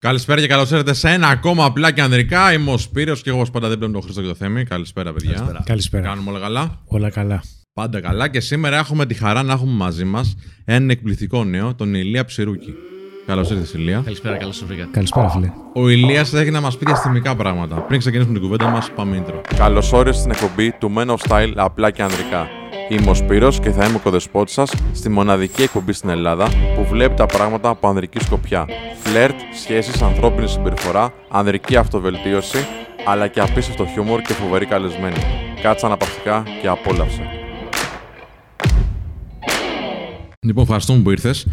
Καλησπέρα και καλώς ήρθατε σε ένα ακόμα απλά και ανδρικά. Είμαι ο Σπύρος και εγώ πάντα δεν πρέπει τον Χρήστο και το Θέμη. Καλησπέρα, παιδιά. Καλησπέρα. Καλησπέρα. Κάνουμε όλα καλά. Όλα καλά. Πάντα καλά. Και σήμερα έχουμε τη χαρά να έχουμε μαζί μας έναν εκπληκτικό νέο, τον Ηλία Ψηρούκη. Καλώς ήρθες, Ηλία. Καλησπέρα, καλώς σας βρήκα. Καλησπέρα, φίλε. Ο Ηλίας έχει να μας πει διαστημικά πράγματα. Πριν ξεκινήσουμε την κουβέντα μας, πάμε intro. Καλώς όρισες στην εκπομπή του Men of Style απλά και ανδρικά. Είμαι ο Σπύρος και θα είμαι ο κοδεσπότης σας στη μοναδική εκπομπή στην Ελλάδα που βλέπει τα πράγματα από ανδρική σκοπιά. Φλερτ, σχέσεις, ανθρώπινη συμπεριφορά, ανδρική αυτοβελτίωση, αλλά και απίστευτο χιούμορ και φοβερή καλεσμένη. Κάτσε αναπαυτικά και απόλαυσε. Λοιπόν, ευχαριστούμε που ήρθες.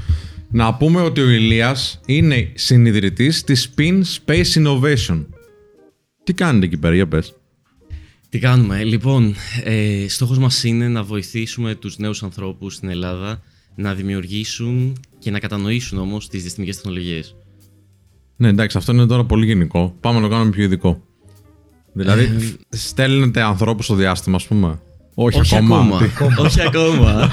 Να πούμε ότι ο Ηλίας είναι συνειδητής της Spin Space Innovation. Τι κάνετε εκεί πέρα, για πες. Τι κάνουμε; Λοιπόν, ε, στόχος μας είναι να βοηθήσουμε τους νέους ανθρώπους στην Ελλάδα να δημιουργήσουν και να κατανοήσουν όμως τις διαστημικές τεχνολογίες. Ναι, εντάξει, αυτό είναι τώρα πολύ γενικό. Πάμε να το κάνουμε πιο ειδικό. Δηλαδή, Ε, στέλνετε ανθρώπους στο διάστημα, ας πούμε. Όχι, Όχι ακόμα. ακόμα. Τι- Όχι ακόμα.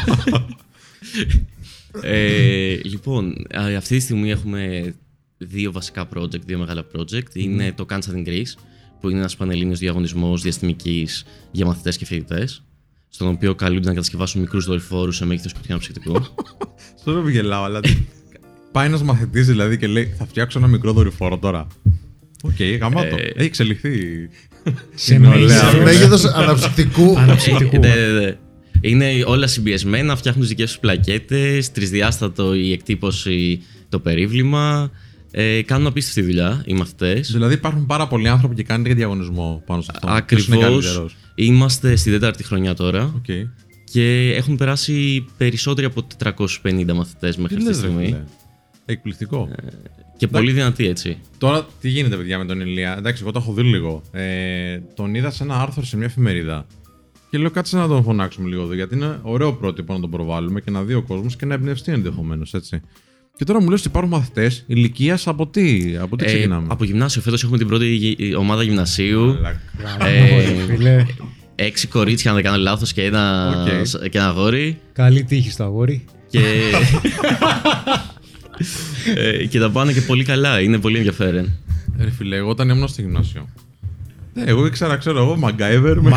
ε, λοιπόν, α, αυτή τη στιγμή έχουμε δύο βασικά project, δύο μεγάλα project. Είναι το Kansas in Greece, που είναι ένας πανελλήνιος διαγωνισμός διαστημικής για μαθητές και φοιτητές, στον οποίο καλούνται να κατασκευάσουν μικρούς δορυφόρους σε μέγεθος κουτιού αναψυκτικού. Στο δεν γελάω, αλλά. τι- Πάει ένας μαθητής δηλαδή και λέει: Θα φτιάξω ένα μικρό δορυφόρο τώρα. Οκ, γαμάτο. Ε, Έχει εξελιχθεί. Σε Είναι μέγεθος- ωραία. σε Μέγεθος αναψυκτικού. Αναψυκτικού. ναι, ναι, ναι. Είναι όλα συμπιεσμένα, φτιάχνουν τις δικές τους πλακέτες, τρισδιάστατο η εκτύπωση, το περίβλημα. Ε, κάνουν απίστευτη δουλειά οι μαθητές. δηλαδή υπάρχουν πάρα πολλοί άνθρωποι και κάνετε και διαγωνισμό πάνω σε αυτό. Ποιος είναι Ακριβώς. καλύτερος. Είμαστε στη τέταρτη χρονιά τώρα Οκ. Τι και έχουν περάσει περισσότεροι από 450 μαθητές μέχρι αυτή τη λες, ρε στιγμή. φίλε. Εκπληκτικό. Και πολύ δυνατοί έτσι. Τώρα τι γίνεται, παιδιά, με τον Ηλία; Εντάξει, εγώ το έχω δει λίγο. Ε, τον είδα σε ένα άρθρο σε μια εφημερίδα. Και λέω κάτσε να τον φωνάξουμε λίγο εδώ, γιατί είναι ωραίο πρότυπο να τον προβάλλουμε και να δει ο κόσμος και να εμπνευστεί ενδεχομένως, έτσι. Και τώρα μου λες ότι υπάρχουν μαθητές ηλικίας από τι, από τι Ε, ξεκινάμε; από γυμνάσιο, φέτος έχουμε την πρώτη γη- ομάδα γυμνασίου. Μαλάκα. Ε, Φίλε, έξι κορίτσια, αν δεν κάνω λάθος, και, ένα, Οκ. και ένα αγόρι. καλή τύχη στο αγόρι. Και... ε, και τα πάνε και πολύ καλά. Είναι πολύ ενδιαφέρον. Ρε φίλε, εγώ όταν ήμουν στο γυμνάσιο. Ναι, εγώ ήξερα, ξέρω εγώ, MacGyver. με-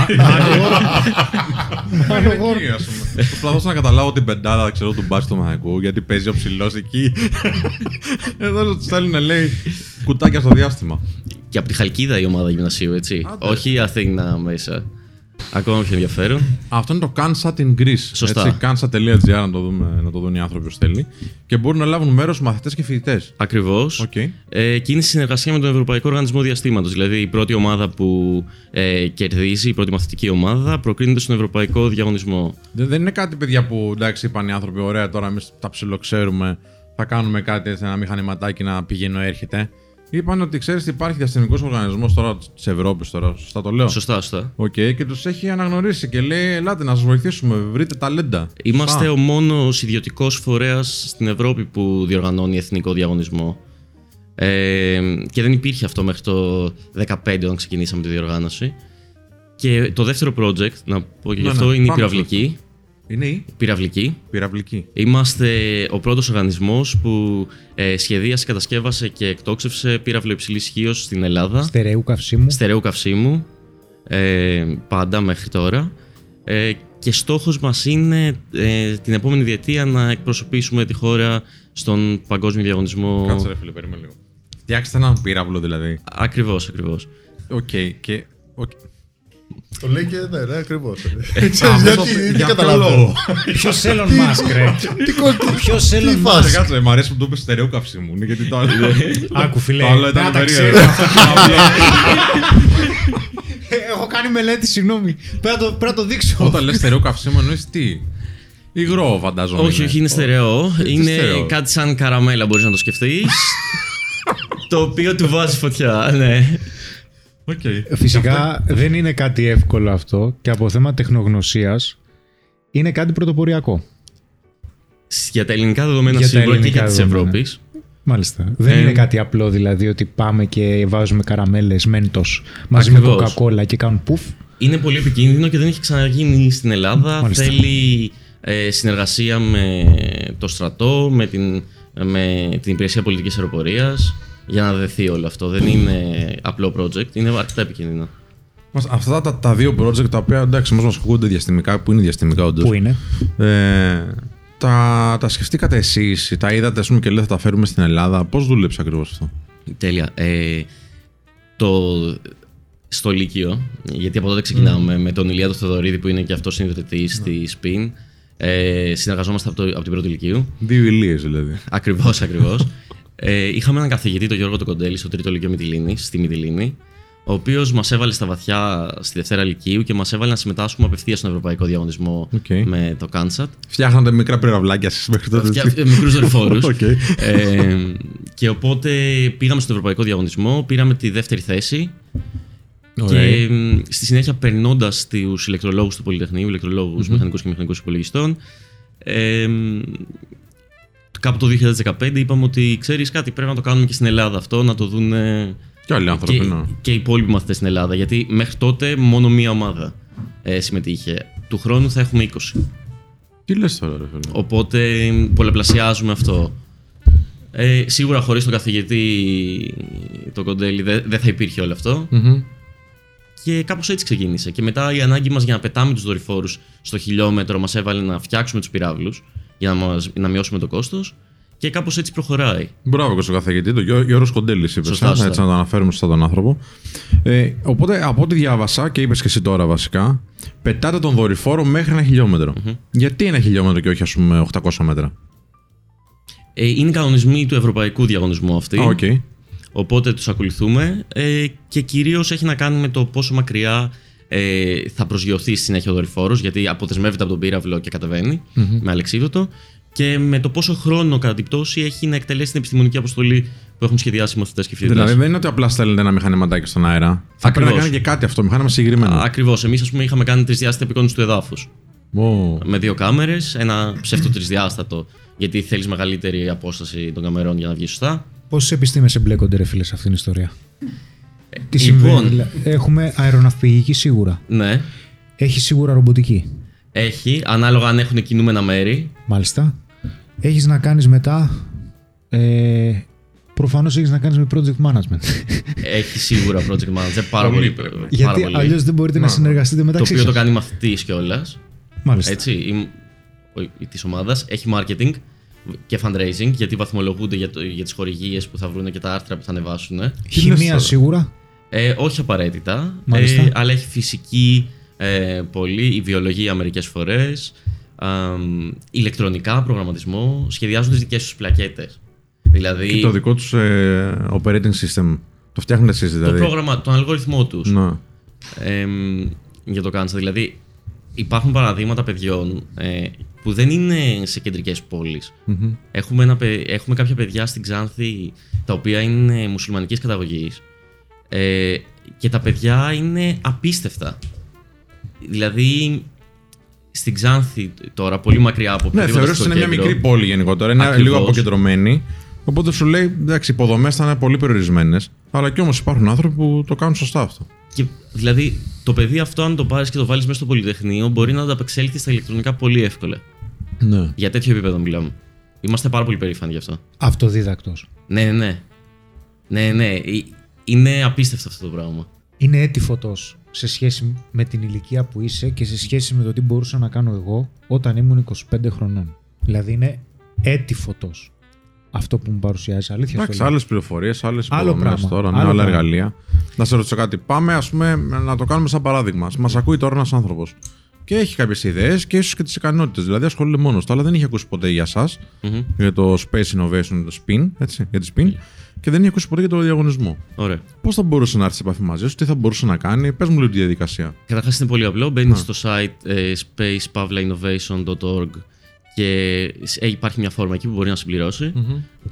Μάνο Εκεί, ας πούμε. Προσπαθούσα να καταλάβω την πεντάδα ξέρω, του μπάσκετ του Μαχαϊκού, γιατί παίζει ο ψηλός εκεί. Εδώ τους στέλνουν, λέει, κουτάκια στο διάστημα. Και από τη Χαλκίδα η ομάδα γυμνασίου, έτσι. Άντε. Όχι η Αθήνα μέσα. Ακόμα πιο ενδιαφέρον. Αυτό είναι το CanSat in Greece. Σωστά. Έτσι, cansat.gr να το, δούμε, να το δουν οι άνθρωποι όσο θέλει. Και μπορούν να λάβουν μέρος μαθητές και φοιτητές. Ακριβώς. Οκ. Ε, και είναι σε συνεργασία με τον Ευρωπαϊκό Οργανισμό Διαστήματος. Δηλαδή η πρώτη ομάδα που ε, κερδίζει, η πρώτη μαθητική ομάδα, προκρίνεται στον Ευρωπαϊκό Διαγωνισμό. Δεν, δεν είναι κάτι, παιδιά, που εντάξει, είπαν οι άνθρωποι, ωραία, τώρα εμείς τα ψιλοξέρουμε, θα κάνουμε κάτι έτσι, ένα μηχανηματάκι να πηγαίνει έρχεται. Είπαν ότι ξέρεις ότι υπάρχει διαστημικός οργανισμός τώρα της Ευρώπης, τώρα, σωστά το λέω; Σωστά, σωστά. Οκ, και τους έχει αναγνωρίσει και λέει: Ελάτε να σας βοηθήσουμε, βρείτε ταλέντα. Είμαστε Σωστά. ο μόνος ιδιωτικός φορέας στην Ευρώπη που διοργανώνει εθνικό διαγωνισμό. Ε, και δεν υπήρχε αυτό μέχρι το 2015 όταν ξεκινήσαμε τη διοργάνωση. Και το δεύτερο project, να πω και γι' Ναι, αυτό, ναι, είναι η πάμε σε πυραυλική. Είναι η; Πυραυλική. πυραυλική. Είμαστε ο πρώτος οργανισμός που ε, σχεδίασε, κατασκεύασε και εκτόξευσε πύραυλο υψηλής ισχύος στην Ελλάδα. Στερεού καυσίμου. Στερεού καυσίμου. Ε, πάντα μέχρι τώρα. Ε, και στόχος μας είναι ε, την επόμενη διετία να εκπροσωπήσουμε τη χώρα στον παγκόσμιο διαγωνισμό. Κάτσε, ρε φίλε, περίμενε λίγο. Φτιάξατε έναν πύραυλο δηλαδή. Ακριβώς, ακριβώς. Οκ, και. οκ. Το λέει και ναι, ναι, ακριβώς. Α, Γιατί αυτό- δεν για ποιο καταλαβαίνω. λόγο; Ποιος Elon Musk, ρε; Τι κο- Ποιος Τι Elon φάση; Κάτσε, Musk; κάτσε, μ' αρέσει που το είπες στερεό καυσίμου. Είναι γιατί το άλλο. Άκου, φίλε. Το άλλο δεν ήταν τα περίεργο. ξέρω. Έχω κάνει μελέτη, συγγνώμη. Πρέπει να το- πρέπει να το δείξω. Όταν λες στερεό καυσίμου, εννοείς τι; Υγρό, φαντάζομαι. όχι, όχι, είναι στερεό. τι είναι στερεό; κάτι σαν καραμέλα, μπορείς να το σκεφτείς. το οποίο του βάζει φωτιά, ναι. Οκ. Φυσικά δεν είναι κάτι εύκολο αυτό και από θέμα τεχνογνωσίας είναι κάτι πρωτοποριακό. Για τα ελληνικά δεδομένα Για τα σίγουρα και ελληνικά για της δεδομένα. Ευρώπης. Μάλιστα. Δεν Ε, είναι κάτι απλό δηλαδή ότι πάμε και βάζουμε καραμέλες, μέντος μαζί Ακριβώς. με κοκακόλα και κάνουν πουφ. Είναι πολύ επικίνδυνο και δεν έχει ξαναγίνει στην Ελλάδα. Μάλιστα. Θέλει ε, συνεργασία με το στρατό, με την, με την υπηρεσία πολιτικής αεροπορίας για να δεθεί όλο αυτό. Δεν είναι απλό project, είναι αρκετά επικίνδυνο. Μας- Αυτά τα, τα δύο project τα οποία εντάξει μας μας ακούγονται διαστημικά, που είναι διαστημικά όντως. Πού είναι. Ε, τα, τα σκεφτήκατε εσείς, τα είδατε ας πούμε, και λέτε θα τα φέρουμε στην Ελλάδα. Πώς δούλεψε ακριβώς αυτό; Τέλεια. Ε, το, στο Λύκειο, γιατί από τότε ξεκινάμε με τον Ηλία τον Θεοδωρίδη που είναι και αυτός συνειδητητή στη SPIN. Ε, συνεργαζόμαστε από, το, από την πρώτη Λυκείου. Δύο Ηλίες δηλαδή. Ακριβώς, ακριβώς. ε, είχαμε έναν καθηγητή, τον Γιώργο τον Κοντέλη, στο τρίτο Λύκειο Μυτιλήνης, στη Μυτιλήνη, ο οποίος μας έβαλε στα βαθιά στη Δευτέρα Λυκείου και μας έβαλε να συμμετάσχουμε απευθείας στον Ευρωπαϊκό Διαγωνισμό Οκ. με το CanSat. Φτιάχνατε μικρά πυραυλάκια εσείς μέχρι τότε. Μικρούς δορυφόρους. Οκ. ε, και οπότε πήγαμε στον Ευρωπαϊκό Διαγωνισμό, πήραμε τη δεύτερη θέση. Ωραία. Και μ, στη συνέχεια, περνώντας τους ηλεκτρολόγους του Πολυτεχνείου, ηλεκτρολόγους, μηχανικούς και μηχανικούς υπολογιστών, ε, μ, κάπου το 2015 είπαμε ότι ξέρεις κάτι, πρέπει να το κάνουμε και στην Ελλάδα αυτό, να το δουν Και άλλοι άνθρωποι. και, ναι. και οι υπόλοιποι μαθητές στην Ελλάδα. Γιατί μέχρι τότε μόνο μία ομάδα ε, συμμετείχε. Του χρόνου θα έχουμε 20. Τι λες τώρα, ρε φίλε; Οπότε μ, πολλαπλασιάζουμε αυτό. Ε, σίγουρα χωρίς τον καθηγητή τον Κοντέλη δεν δεν θα υπήρχε όλο αυτό. Μμμ. Και κάπως έτσι ξεκίνησε. Και μετά η ανάγκη μας για να πετάμε τους δορυφόρους στο χιλιόμετρο μας έβαλε να φτιάξουμε τους πυράβλους για να, μας, να μειώσουμε το κόστος. Και κάπως έτσι προχωράει. Μπράβο και στον καθηγητή, τον Γιώ- Γιώργος Κοντέλης, είπες. Σωστά, σωστά. Έτσι να το αναφέρουμε σωστά τον άνθρωπο. Ε, οπότε από ό,τι διάβασα και είπες και εσύ τώρα βασικά, πετάτε τον δορυφόρο μέχρι ένα χιλιόμετρο. Γιατί ένα χιλιόμετρο και όχι, ας πούμε, 800 μέτρα; Ε, είναι οι κανονισμοί του Ευρωπαϊκού Διαγωνισμού αυτοί. Α, οκ. Οπότε τους ακολουθούμε ε, και κυρίως έχει να κάνει με το πόσο μακριά ε, θα προσγειωθεί στη συνέχεια ο δορυφόρος γιατί αποδεσμεύεται από τον πύραυλο και κατεβαίνει με αλεξίπτωτο και με το πόσο χρόνο κατά την πτώση έχει να εκτελέσει την επιστημονική αποστολή που έχουν σχεδιάσει οι μαθητές και φοιτητές. Δηλαδή δεν είναι ότι απλά στέλνετε ένα μηχανηματάκι στον αέρα. Θα πρέπει να Ακριβώς. κάνει και κάτι αυτό, μηχάνημα συγκεκριμένο. Ακριβώς. Εμείς ας πούμε είχαμε κάνει τρισδιάστατη απεικόνιση του εδάφους Ω. με δύο κάμερες, ένα ψεύτο τρισδιάστατο γιατί θέλεις μεγαλύτερη απόσταση των καμερών για να βγεις σωστά. Πόσες επιστήμες εμπλέκονται, ρε φίλε, σε αυτήν την ιστορία; Τι λοιπόν. συμβαίνει. δηλα- Έχουμε αεροναυπηγική σίγουρα. Ναι, Έχει σίγουρα ρομποτική. έχει, ανάλογα αν έχουν κινούμενα μέρη. Μάλιστα. Έχεις να κάνεις μετά. Ε, Προφανώς έχεις να κάνεις με project management. Έχει σίγουρα project manager πάρα πολύ. πάρα Γιατί πολύ. αλλιώς δεν μπορείτε να συνεργαστείτε Το μεταξύ οποίο το σας. κάνει μαθητής κιόλας. Μάλιστα. Έτσι. Η, της ομάδας έχει marketing και fundraising γιατί βαθμολογούνται για, το, για τις χορηγίες που θα βρουν και τα άρθρα που θα ανεβάσουν. λες Χημεία τώρα; σίγουρα. Ε, όχι απαραίτητα. Μάλιστα. Ε, αλλά έχει φυσική ε, πολύ, η βιολογία μερικές φορές. ηλεκτρονικά, προγραμματισμό. Σχεδιάζουν τις δικές τους πλακέτες. Δηλαδή Και το δικό τους ε, operating system. Το φτιάχνετε εσείς το δηλαδή. πρόγραμμα, τον αλγόριθμό τους. Να. Εμ, για το Κάνσα. Δηλαδή, υπάρχουν παραδείγματα παιδιών ε, που δεν είναι σε κεντρικές πόλεις. Έχουμε, ένα, παι- έχουμε κάποια παιδιά στην Ξάνθη τα οποία είναι μουσουλμανικής καταγωγής ε, και τα παιδιά είναι απίστευτα. Δηλαδή, στην Ξάνθη τώρα, πολύ μακριά από Ναι, οποιοδήποτε θεωρώ ότι είναι μια κέντρο, μικρή πόλη γενικότερα. Είναι Ακριβώς. λίγο αποκεντρωμένη. Οπότε σου λέει, εντάξει, οι υποδομές θα είναι πολύ περιορισμένες. Αλλά κι όμως υπάρχουν άνθρωποι που το κάνουν σωστά αυτό. Και, δηλαδή, το παιδί αυτό, αν το πάρεις και το βάλεις μέσα στο Πολυτεχνείο, μπορεί να ανταπεξέλθει στα ηλεκτρονικά πολύ εύκολα. Ναι. Για τέτοιο επίπεδο μιλάμε. Είμαστε πάρα πολύ περήφανοι γι' αυτό. Αυτοδίδακτος. Ναι, ναι, ναι. Ναι, ναι. Ε, Είναι απίστευτο αυτό το πράγμα. Είναι έτη φωτός σε σχέση με την ηλικία που είσαι και σε σχέση με το τι μπορούσα να κάνω εγώ όταν ήμουν 25 χρονών. Δηλαδή είναι έτη φωτός αυτό που μου παρουσιάζει. Αλήθεια Εντάξει, στο λέω. άλλες πληροφορίες, άλλες Άλλο υποδομές πράγμα, τώρα, ναι, άλλο άλλα πράγμα. εργαλεία. Να σε ρωτήσω κάτι. Πάμε, ας πούμε, να το κάνουμε σαν παράδειγμα. Μας ακούει τώρα ένας άνθρωπος και έχει κάποιες ιδέες και ίσως και τις ικανότητες. Δηλαδή ασχολείται μόνος του, αλλά δεν είχε ακούσει ποτέ για εσά, Μμμ. για το Space Innovation, το SPIN, έτσι, για τη SPIN, και δεν είχε ακούσει ποτέ για το διαγωνισμό. Ωραία. Πώς θα μπορούσε να έρθει σε επαφή μαζί σου, τι θα μπορούσε να κάνει, πες μου λίγο τη διαδικασία. Καταρχάς είναι πολύ απλό. Μπαίνει στο site ε, spacepavlainnovation.org και ε, υπάρχει μια φόρμα εκεί που μπορεί να συμπληρωσει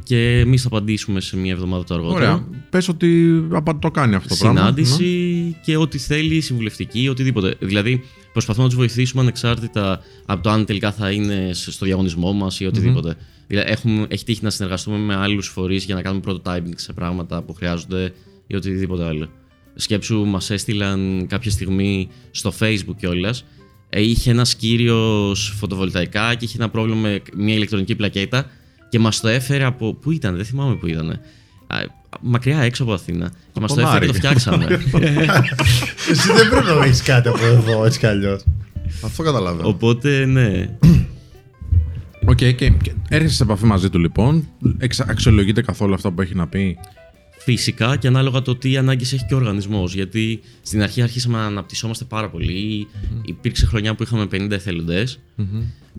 και εμείς θα απαντήσουμε σε μια εβδομάδα το αργότερο. Ωραία. Πες ότι απα- το κάνει αυτό το πράγμα. συνάντηση και ό,τι θέλει, συμβουλευτική, οτιδήποτε. Δηλαδή, προσπαθούμε να τους βοηθήσουμε ανεξάρτητα από το αν τελικά θα είναι σε- στο διαγωνισμό μας ή οτιδήποτε. Δηλαδή, έχουμε, έχει τύχει να συνεργαστούμε με άλλους φορείς για να κάνουμε prototyping σε πράγματα που χρειάζονται ή οτιδήποτε άλλο. Σκέψου, μας έστειλαν κάποια στιγμή στο Facebook κιόλας. Είχε ένας κύριος φωτοβολταϊκά και είχε ένα πρόβλημα με μια ηλεκτρονική πλακέτα και μας το έφερε από. Πού ήταν, δεν θυμάμαι πού ήταν. Α, μακριά έξω από Αθήνα. Και μας το τον έφερε Άρη. και το φτιάξαμε. Εσύ δεν πρέπει να έχεις κάτι από εδώ, έτσι κι αλλιώς. Αυτό καταλαβαίνω. Οπότε, ναι. Οκ, και, και έρχεσαι σε επαφή μαζί του λοιπόν. Εξα, αξιολογείτε καθόλου αυτά που έχει να πει; Φυσικά και ανάλογα το τι ανάγκες έχει και ο οργανισμός. Γιατί στην αρχή αρχίσαμε να αναπτυσσόμαστε πάρα πολύ. Υπήρξε χρονιά που είχαμε 50 εθελοντές.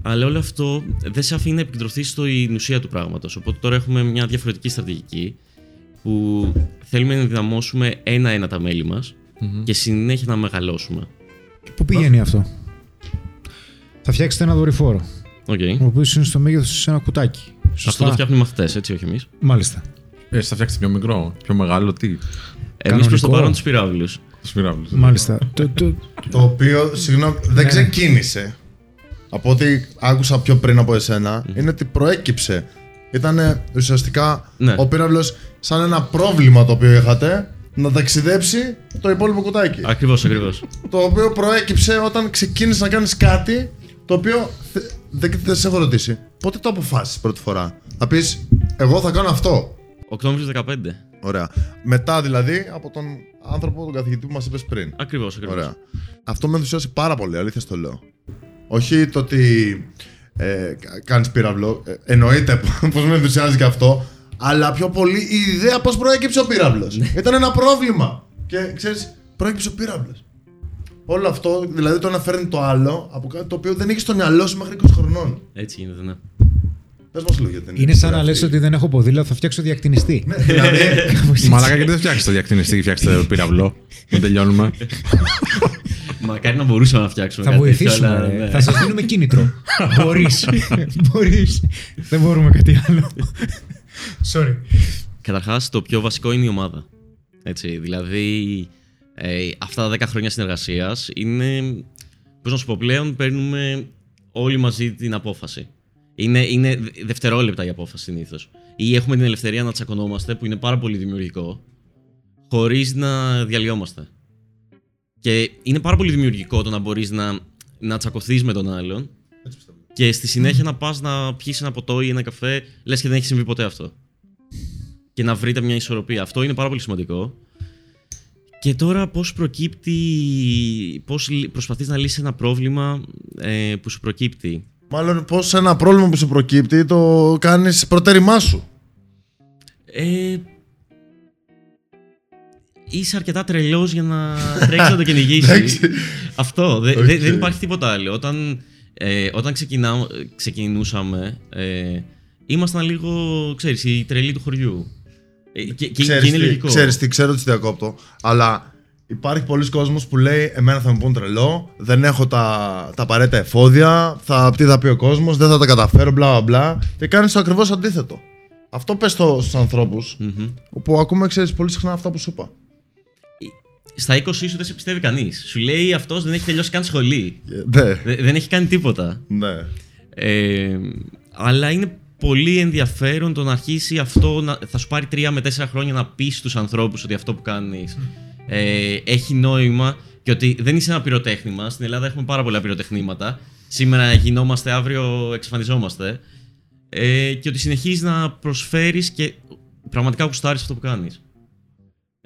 Αλλά όλο αυτό δεν σε αφήνει να επικεντρωθείς στην ουσία του πράγματος. Οπότε τώρα έχουμε μια διαφορετική στρατηγική που θέλουμε να ενδυναμώσουμε ένα-ένα τα μέλη μας και συνέχεια να μεγαλώσουμε. Πού πηγαίνει αυτό; Θα φτιάξετε ένα δορυφόρο, Οκ. ο οποίος είναι στο μέγεθος σε ένα κουτάκι. Σωστά. Αυτό το φτιάχνουν οι μαθητές, έτσι, όχι εμείς. Μάλιστα. Ε, θα φτιάξετε πιο μικρό, πιο μεγάλο, τι; Εμείς Κανονικό. προς το παρόν τους πυράβλους. Τους πυράβλους. Μάλιστα. το, το, Το οποίο, συγγνώμη, δεν ξεκίνησε. Από ό,τι άκουσα πιο πριν από εσένα, είναι ότι προέκυψε. Ήταν ουσιαστικά Ναι. ο πύραυλο σαν ένα πρόβλημα το οποίο είχατε να ταξιδέψει το υπόλοιπο κουτάκι. Ακριβώς, ακριβώς. Το οποίο προέκυψε όταν ξεκίνησε να κάνεις κάτι το οποίο θε- δεν δεν σε έχω ρωτήσει. Πότε το αποφάσισες πρώτη φορά; Θα πεις, Εγώ θα κάνω αυτό. Οκτώβριο 15. Ωραία. Μετά δηλαδή από τον άνθρωπο, τον καθηγητή που μας είπες πριν. Ακριβώς, ακριβώς. Ωραία. Αυτό με ενθουσιάζει πάρα πολύ, αλήθεια στο λέω. Όχι το ότι ε, κάνεις πύραυλο. Ε, εννοείται πως με ενθουσιάζει και αυτό. Αλλά πιο πολύ η ιδέα πώς προέκυψε ο πύραυλος. Ήταν ένα πρόβλημα. Και ξέρεις, προέκυψε ο πύραυλος. Όλο αυτό, δηλαδή το ένα φέρνει το άλλο από κάτι το οποίο δεν έχει στο μυαλό σου μέχρι 20 χρονών. Έτσι γίνεται, ναι. Πες μας λίγο γιατί είναι σαν να λες ότι δεν έχω ποδήλατο, θα φτιάξω διακτηνιστή. Ναι, δηλαδή, Μαλάκα, γιατί δεν φτιάξετε το διακτηνιστή, φτιάξετε το πυραυλό. Δεν τελειώνουμε. Μακάρι να μπορούσαμε να φτιάξουμε θα κάτι τέτοιο, βοηθήσουμε. αλλά, ρε. ναι. Θα σας δίνουμε κίνητρο. Μπορείς. Μπορείς. Δεν μπορούμε κάτι άλλο. Sorry. Καταρχάς, το πιο βασικό είναι η ομάδα. Έτσι, δηλαδή, ε, αυτά τα 10 χρόνια συνεργασίας είναι. Πώς να σου πω, πλέον παίρνουμε όλοι μαζί την απόφαση. Είναι, είναι δευτερόλεπτα η απόφαση συνήθως. Ή έχουμε την ελευθερία να τσακωνόμαστε, που είναι πάρα πολύ δημιουργικό, χωρίς να διαλυόμαστε. Και είναι πάρα πολύ δημιουργικό το να μπορείς να, να τσακωθείς με τον άλλον και στη συνέχεια να πας να πιεις ένα ποτό ή ένα καφέ, λες και δεν έχει συμβεί ποτέ αυτό και να βρείτε μια ισορροπία. Αυτό είναι πάρα πολύ σημαντικό. Και τώρα πώς προκύπτει, πώς λυ- προσπαθείς να λύσεις ένα πρόβλημα ε, που σου προκύπτει; μάλλον πώς ένα πρόβλημα που σου προκύπτει το κάνεις προτέρημά σου. Ε, είσαι αρκετά τρελός για να τρέξεις να το κυνηγήσεις. Αυτό, δε- δε- Οκ. δεν υπάρχει τίποτα άλλο. Όταν, ε, όταν ξεκινά, ξεκινούσαμε, ε, ήμασταν λίγο, ξέρεις, οι τρελοί του χωριού. Ε, και, και, και Ξέρεις είναι τι, λογικό. Ξέρεις τι, ξέρω ότι σε διακόπτω, αλλά υπάρχει πολλοί κόσμος που λέει εμένα θα με πούν τρελό, δεν έχω τα, τα απαραίτητα εφόδια, θα, τι θα πει ο κόσμος, δεν θα τα καταφέρω, μπλα μπλα μπλα και κάνεις το ακριβώς αντίθετο. Αυτό πες στο, στους ανθρώπους, Μμμ. που ακούμε, ξέρεις, πολύ συχνά αυτά που σου είπα. Στα 20 σου δεν σε πιστεύει κανείς. Σου λέει αυτός δεν έχει τελειώσει καν σχολή. Ε, Ναι, Δε- δεν έχει κάνει τίποτα. ναι. Ε, αλλά είναι πολύ ενδιαφέρον το να αρχίσει αυτό να, θα σου πάρει τρία με τέσσερα χρόνια να πεις στους ανθρώπους ότι αυτό που κάνεις ε, έχει νόημα και ότι δεν είσαι ένα πυροτέχνημα. Στην Ελλάδα έχουμε πάρα πολλά πυροτεχνήματα. Σήμερα γινόμαστε, αύριο εξαφανιζόμαστε. Ε, και ότι συνεχίζεις να προσφέρεις και πραγματικά γουστάρεις αυτό που κάνεις.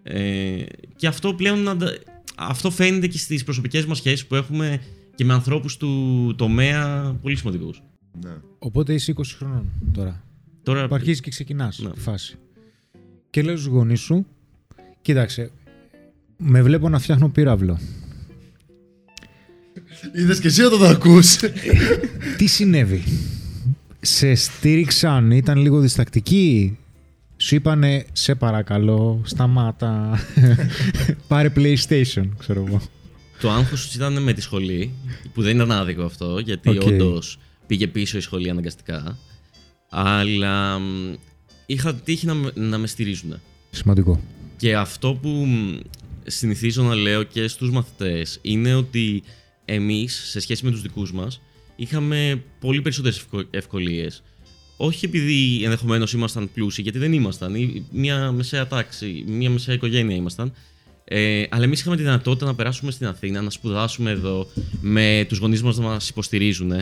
Ε, και αυτό πλέον αντα- αυτό φαίνεται και στις προσωπικές μας σχέσεις που έχουμε και με ανθρώπους του τομέα πολύ σημαντικούς. Ναι. Οπότε είσαι 20 χρονών τώρα. Τώρα Που αρχίζεις και ξεκινάς Ναι. τη φάση. Και λέω στους γονείς σου, κοίταξε, με βλέπω να φτιάχνω πύραυλο. Είδες και εσύ όταν το ακούς. Τι συνέβη; Σε στήριξαν, ήταν λίγο διστακτικοί; Σου είπανε, σε παρακαλώ, σταμάτα. Πάρε PlayStation, ξέρω εγώ. το άγχος τους ήταν με τη σχολή, που δεν ήταν άδικο αυτό, γιατί Οκ. όντως πήγε πίσω η σχολή αναγκαστικά. Αλλά μ, είχα τύχει να, με- να με στηρίζουν. Σημαντικό. Και αυτό που μ, συνηθίζω να λέω και στους μαθητές είναι ότι εμείς, σε σχέση με τους δικούς μας, είχαμε πολύ περισσότερες ευκο- ευκολίες. Όχι επειδή ενδεχομένως ήμασταν πλούσιοι, γιατί δεν ήμασταν. Ή Μια μεσαία τάξη, μια μεσαία οικογένεια ήμασταν. Ε, αλλά εμείς είχαμε τη δυνατότητα να περάσουμε στην Αθήνα, να σπουδάσουμε εδώ, με τους γονείς μας να μας υποστηρίζουν,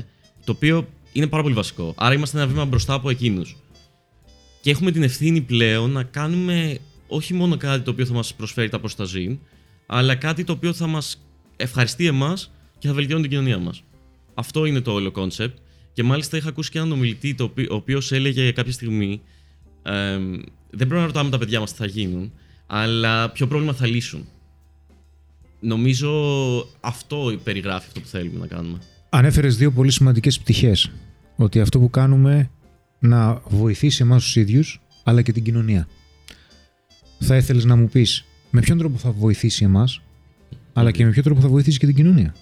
το οποίο είναι πάρα πολύ βασικό. Άρα είμαστε ένα βήμα μπροστά από εκείνους. Και έχουμε την ευθύνη πλέον να κάνουμε όχι μόνο κάτι το οποίο θα μας προσφέρει τα προς το ζην, αλλά κάτι το οποίο θα μας ευχαριστεί εμάς και θα βελτιώνει την κοινωνία μας. Αυτό είναι το όλο concept. Και μάλιστα είχα ακούσει και έναν ομιλητή το οποίο, ο οποίος έλεγε κάποια στιγμή ε, δεν πρέπει να ρωτάμε τα παιδιά μας τι θα γίνουν, αλλά ποιο πρόβλημα θα λύσουν. Νομίζω αυτό περιγράφει αυτό που θέλουμε να κάνουμε. Ανέφερες δύο πολύ σημαντικές πτυχές. Ότι αυτό που κάνουμε να βοηθήσει εμάς τους ίδιους, αλλά και την κοινωνία. Θα ήθελες να μου πεις με ποιον τρόπο θα βοηθήσει εμάς, αλλά και με ποιον τρόπο θα βοηθήσει και την κοινωνία;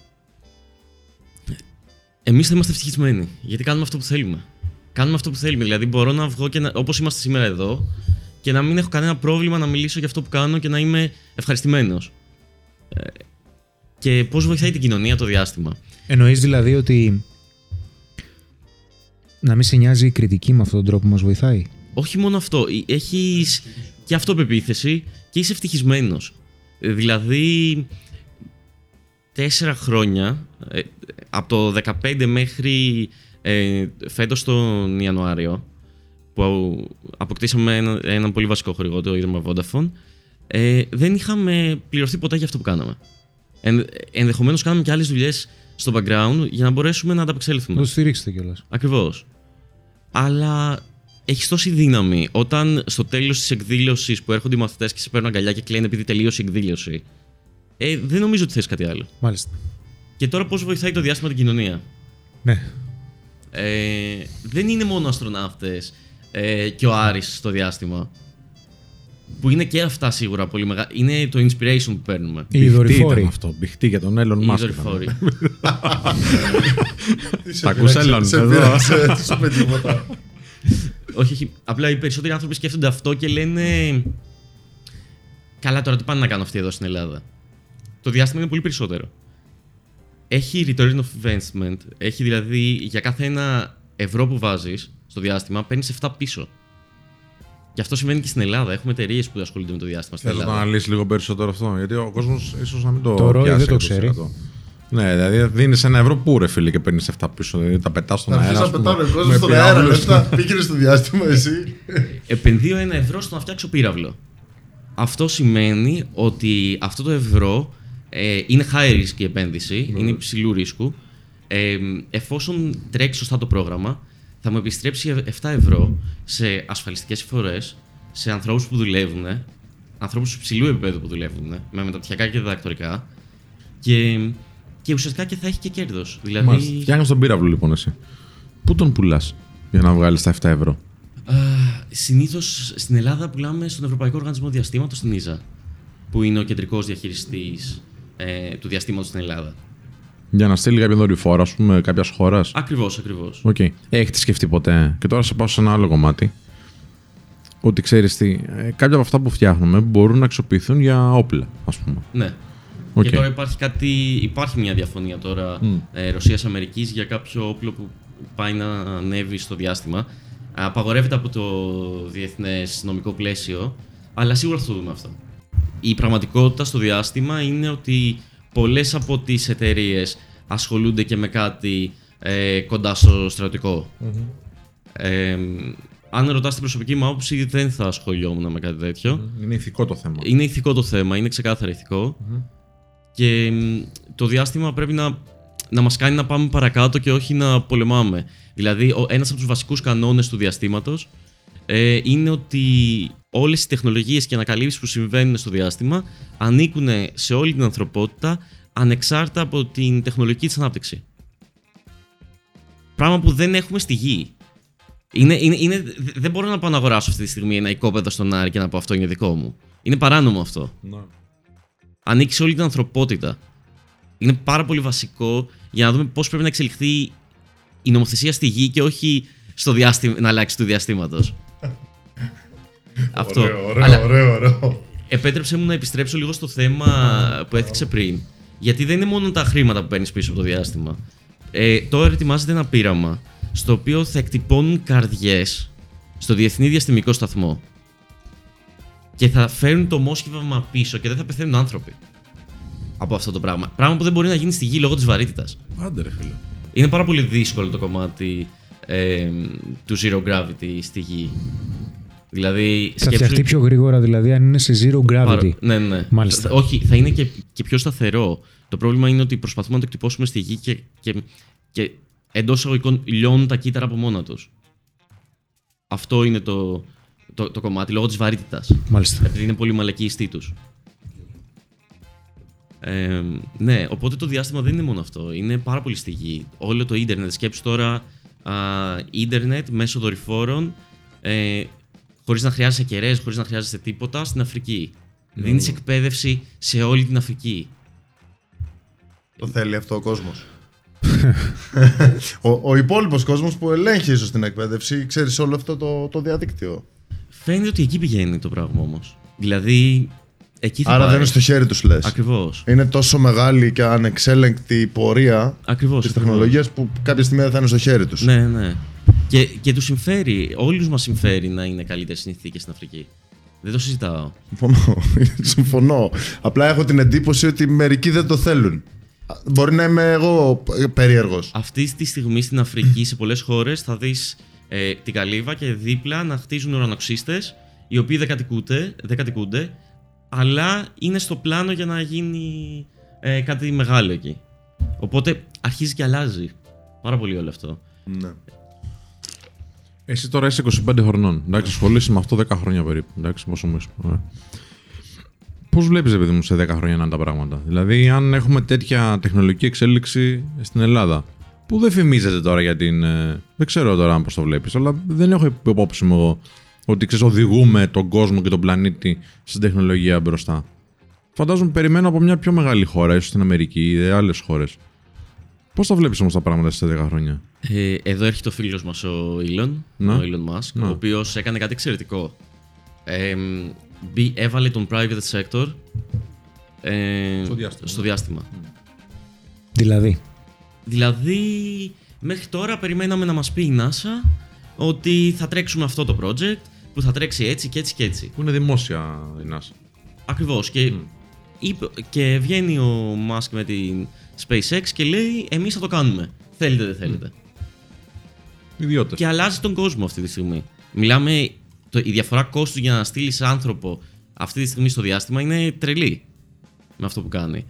Εμείς θα είμαστε ευτυχισμένοι. Γιατί κάνουμε αυτό που θέλουμε. Κάνουμε αυτό που θέλουμε. Δηλαδή, μπορώ να βγω και όπως είμαστε σήμερα εδώ και να μην έχω κανένα πρόβλημα να μιλήσω για αυτό που κάνω και να είμαι ευχαριστημένος. Ε, και πώς βοηθάει την κοινωνία το διάστημα. Εννοείς δηλαδή ότι να μην σε νοιάζει η κριτική με αυτόν τον τρόπο που μας βοηθάει; Όχι μόνο αυτό. Έχεις και αυτοπεποίθηση και είσαι ευτυχισμένος. Δηλαδή, τέσσερα χρόνια, ε, από το 15 μέχρι ε, φέτος τον Ιανουάριο, που αποκτήσαμε ένα, ένα πολύ βασικό χορηγό, το Ίδρυμα Vodafone, ε, δεν είχαμε πληρωθεί ποτέ για αυτό που κάναμε. Εν, ενδεχομένως κάναμε και άλλες δουλειές στο background για να μπορέσουμε να ανταπεξέλθουμε. Να το στηρίξετε κιόλας. Ακριβώς. Αλλά έχεις τόση δύναμη όταν στο τέλος της εκδήλωσης που έρχονται οι μαθητές και σε παίρνουν αγκαλιά και κλαίνουν επειδή τελείωσε η εκδήλωση. Ε, δεν νομίζω ότι θες κάτι άλλο. Μάλιστα. Και τώρα πώς βοηθάει το διάστημα την κοινωνία; Ναι. Ε, δεν είναι μόνο αστροναύτες ε, και ο Άρης στο διάστημα. Που είναι και αυτά σίγουρα πολύ μεγάλα. Είναι το inspiration που παίρνουμε. Οι δορυφόροι. ήταν αυτό. Μπιχτή για τον Έλλον Οι Μάσκ. δορυφόροι. Τα ακούς, Έλλον, Σε εδώ. πειράξε, δεν σου είπε τίποτα. όχι, όχι. Απλά οι περισσότεροι άνθρωποι σκέφτονται αυτό και λένε. Καλά, τώρα τι πάνε να κάνω αυτοί εδώ στην Ελλάδα; Το διάστημα είναι πολύ περισσότερο. Έχει return of investment. Έχει δηλαδή για κάθε ένα ευρώ που βάζεις στο διάστημα παίρνεις 7 πίσω. Και αυτό συμβαίνει και στην Ελλάδα. Έχουμε εταιρείες που ασχολούνται με το διάστημα στην Θέλω να το Ελλάδα. αναλύσει λίγο περισσότερο αυτό. Γιατί ο κόσμος ίσως να μην το. Το Ρόι πιάσει δεν το 100%. ξέρει. Ναι, δηλαδή δίνεις ένα ευρώ που ρε φίλε και παίρνεις 7 πίσω. Δηλαδή τα πετάς στον Να αέρα. αρχίσει να ας πούμε, πετάνε κόσμο με στον αέρα. πυράβλους. Λεφτά. Πήγαινε στο διάστημα εσύ. Επενδύω ένα ευρώ στο να φτιάξω πύραυλο. Αυτό σημαίνει ότι αυτό το ευρώ ε, είναι high risk η επένδυση, είναι υψηλού ρίσκου. Ε, εφόσον τρέξει σωστά το πρόγραμμα, θα μου επιστρέψει 7 ευρώ σε ασφαλιστικές εισφορές, σε ανθρώπους που δουλεύουν, ανθρώπους υψηλού επίπεδου που δουλεύουν, με μεταπτυχιακά και διδακτορικά, και, και ουσιαστικά και θα έχει και κέρδος. Δηλαδή, Μάλιστα. Φτιάχνεις τον πύραυλο λοιπόν εσύ. Πού τον πουλάς για να βγάλεις τα 7 ευρώ; Συνήθως στην Ελλάδα πουλάμε στον Ευρωπαϊκό Οργανισμό Διαστήματος, στην ESA, που είναι ο κεντρικός διαχειριστής ε, του διαστήματος στην Ελλάδα. Για να στείλει κάποιο δορυφόρο, ας πούμε, κάποιας χώρας. Ακριβώς, ακριβώς. Οκ. Έχετε σκεφτεί ποτέ. Και τώρα σε πάω σε ένα άλλο κομμάτι. Ότι ξέρεις τι, ε, κάποια από αυτά που φτιάχνουμε μπορούν να αξιοποιηθούν για όπλα, ας πούμε. Ναι. Οκ. Και τώρα υπάρχει, κάτι, υπάρχει μια διαφωνία τώρα Μμ. ε, Ρωσίας-Αμερικής για κάποιο όπλο που πάει να ανέβει στο διάστημα. Απαγορεύεται από το διεθνές νομικό πλαίσιο, αλλά σίγουρα θα το δούμε αυτό. Η πραγματικότητα στο διάστημα είναι ότι πολλές από τις εταιρείες ασχολούνται και με κάτι ε, κοντά στο στρατιωτικο Ε, αν ρωτάς την προσωπική μου άποψη, δεν θα ασχολιόμουν με κάτι τέτοιο. Είναι ηθικό το θέμα. Είναι ηθικό το θέμα, είναι ξεκάθαρα ηθικό. Και μ, το διάστημα πρέπει να, να μας κάνει να πάμε παρακάτω και όχι να πολεμάμε. Δηλαδή, ο, ένας από τους βασικούς κανόνες του διαστήματος ε, είναι ότι όλες οι τεχνολογίες και ανακαλύψεις που συμβαίνουν στο διάστημα ανήκουν σε όλη την ανθρωπότητα ανεξάρτητα από την τεχνολογική της ανάπτυξη. Πράγμα που δεν έχουμε στη γη. Είναι, είναι, είναι, δε- δεν μπορώ να πάω να αγοράσω αυτή τη στιγμή ένα οικόπεδο στον Άρη και να πω αυτό είναι δικό μου. Είναι παράνομο αυτό. Ναι. Ανήκει σε όλη την ανθρωπότητα. Είναι πάρα πολύ βασικό για να δούμε πώς πρέπει να εξελιχθεί η νομοθεσία στη γη και όχι στο διάστημα, να αλλάξει του διαστήματος. αυτό. Ωραίο, ωραίο, Αλλά ωραίο, ωραίο. επέτρεψε μου να επιστρέψω λίγο στο θέμα που έθιξε πριν. Γιατί δεν είναι μόνο τα χρήματα που παίρνεις πίσω από το διάστημα. Ε, τώρα ετοιμάζεται ένα πείραμα στο οποίο θα εκτυπώνουν καρδιές στο Διεθνή Διαστημικό Σταθμό και θα φέρουν το μόσχευμα πίσω και δεν θα πεθαίνουν άνθρωποι από αυτό το πράγμα. Πράγμα που δεν μπορεί να γίνει στη γη λόγω της βαρύτητας. Άντε ρε φίλε. Είναι πάρα πολύ δύσκολο το κομμάτι ε, του zero gravity στη γη. Δηλαδή, Θα φτιαχτεί πιο γρήγορα, δηλαδή, αν είναι σε zero gravity. Παρα... Ναι, ναι. Μάλιστα. Θα- Όχι, θα είναι και, και πιο σταθερό. Το πρόβλημα είναι ότι προσπαθούμε να το εκτυπώσουμε στη γη και, και, και εντός εισαγωγικών λιώνουν τα κύτταρα από μόνα τους. Αυτό είναι το, το, το κομμάτι λόγω της βαρύτητας. Μάλιστα. Επειδή είναι πολύ μαλακή η ιστή τους. Ε, ναι, οπότε το διάστημα δεν είναι μόνο αυτό. Είναι πάρα πολύ στη γη. Όλο το ίντερνετ. Σκέψου τώρα α, ίντερνετ μέσω δορυφόρων, ε, χωρίς να χρειάζεσαι κεραίες, χωρίς να χρειάζεσαι τίποτα στην Αφρική. Δίνεις εκπαίδευση σε όλη την Αφρική. Το θέλει αυτό ο κόσμος. ο ο υπόλοιπος κόσμος που ελέγχει ίσως την εκπαίδευση, ξέρεις όλο αυτό το, το διαδίκτυο. Φαίνεται ότι εκεί πηγαίνει το πράγμα όμως. Δηλαδή, εκεί θα Άρα πάει. δεν είναι στο χέρι τους, λες. Ακριβώς. Είναι τόσο μεγάλη και ανεξέλεγκτη η πορεία Ακριβώς. της τεχνολογίας που κάποια στιγμή δεν θα είναι στο χέρι τους. Ναι, ναι. Και, και τους συμφέρει, όλους μας συμφέρει να είναι καλύτερες συνθήκες στην Αφρική. Δεν το συζητάω. Συμφωνώ. Συμφωνώ. Απλά έχω την εντύπωση ότι μερικοί δεν το θέλουν. Μπορεί να είμαι εγώ περίεργος. Αυτή τη στιγμή στην Αφρική, σε πολλές χώρες, θα δεις ε, την καλύβα και δίπλα να χτίζουν ουρανοξύστες, οι οποίοι δεν κατοικούνται, δεν κατοικούνται, αλλά είναι στο πλάνο για να γίνει ε, κάτι μεγάλο εκεί. Οπότε αρχίζει και αλλάζει. Πάρα πολύ όλο αυτό. Ναι. Εσύ τώρα είσαι 25 χρονών. Εντάξει, ασχολείσαι με αυτό 10 χρόνια περίπου. Εντάξει, πόσο μου είσαι. Πώς βλέπεις, παιδί μου, σε 10 χρόνια να είναι τα πράγματα; Δηλαδή, αν έχουμε τέτοια τεχνολογική εξέλιξη στην Ελλάδα, που δεν φημίζεται τώρα για την. ε, δεν ξέρω τώρα πώς το βλέπεις, αλλά δεν έχω υπόψη μου εγώ ότι ξέρεις, οδηγούμε τον κόσμο και τον πλανήτη στην τεχνολογία μπροστά. Φαντάζομαι περιμένω από μια πιο μεγάλη χώρα, ίσως στην Αμερική ή άλλες χώρες. Πώς τα βλέπεις όμως τα πράγματα σε 10 χρόνια; Ε, εδώ έρχεται ο φίλος μας ο Elon, Ναι. ο Elon Musk, Ναι. ο οποίος έκανε κάτι εξαιρετικό. Ε, μπη- έβαλε τον private sector ε, Στο διάστημα. στο διάστημα. Δηλαδή; Δηλαδή, μέχρι τώρα περιμέναμε να μας πει η NASA ότι θα τρέξουμε αυτό το project που θα τρέξει έτσι και έτσι και έτσι. Που είναι δημόσια η NASA. Ακριβώς. Και, είπε- και βγαίνει ο Musk με την SpaceX και λέει εμείς θα το κάνουμε. Θέλετε δεν θέλετε. Ιδιώτες. Και αλλάζει τον κόσμο αυτή τη στιγμή. Μιλάμε, το, η διαφορά κόστου για να στείλεις άνθρωπο αυτή τη στιγμή στο διάστημα είναι τρελή με αυτό που κάνει.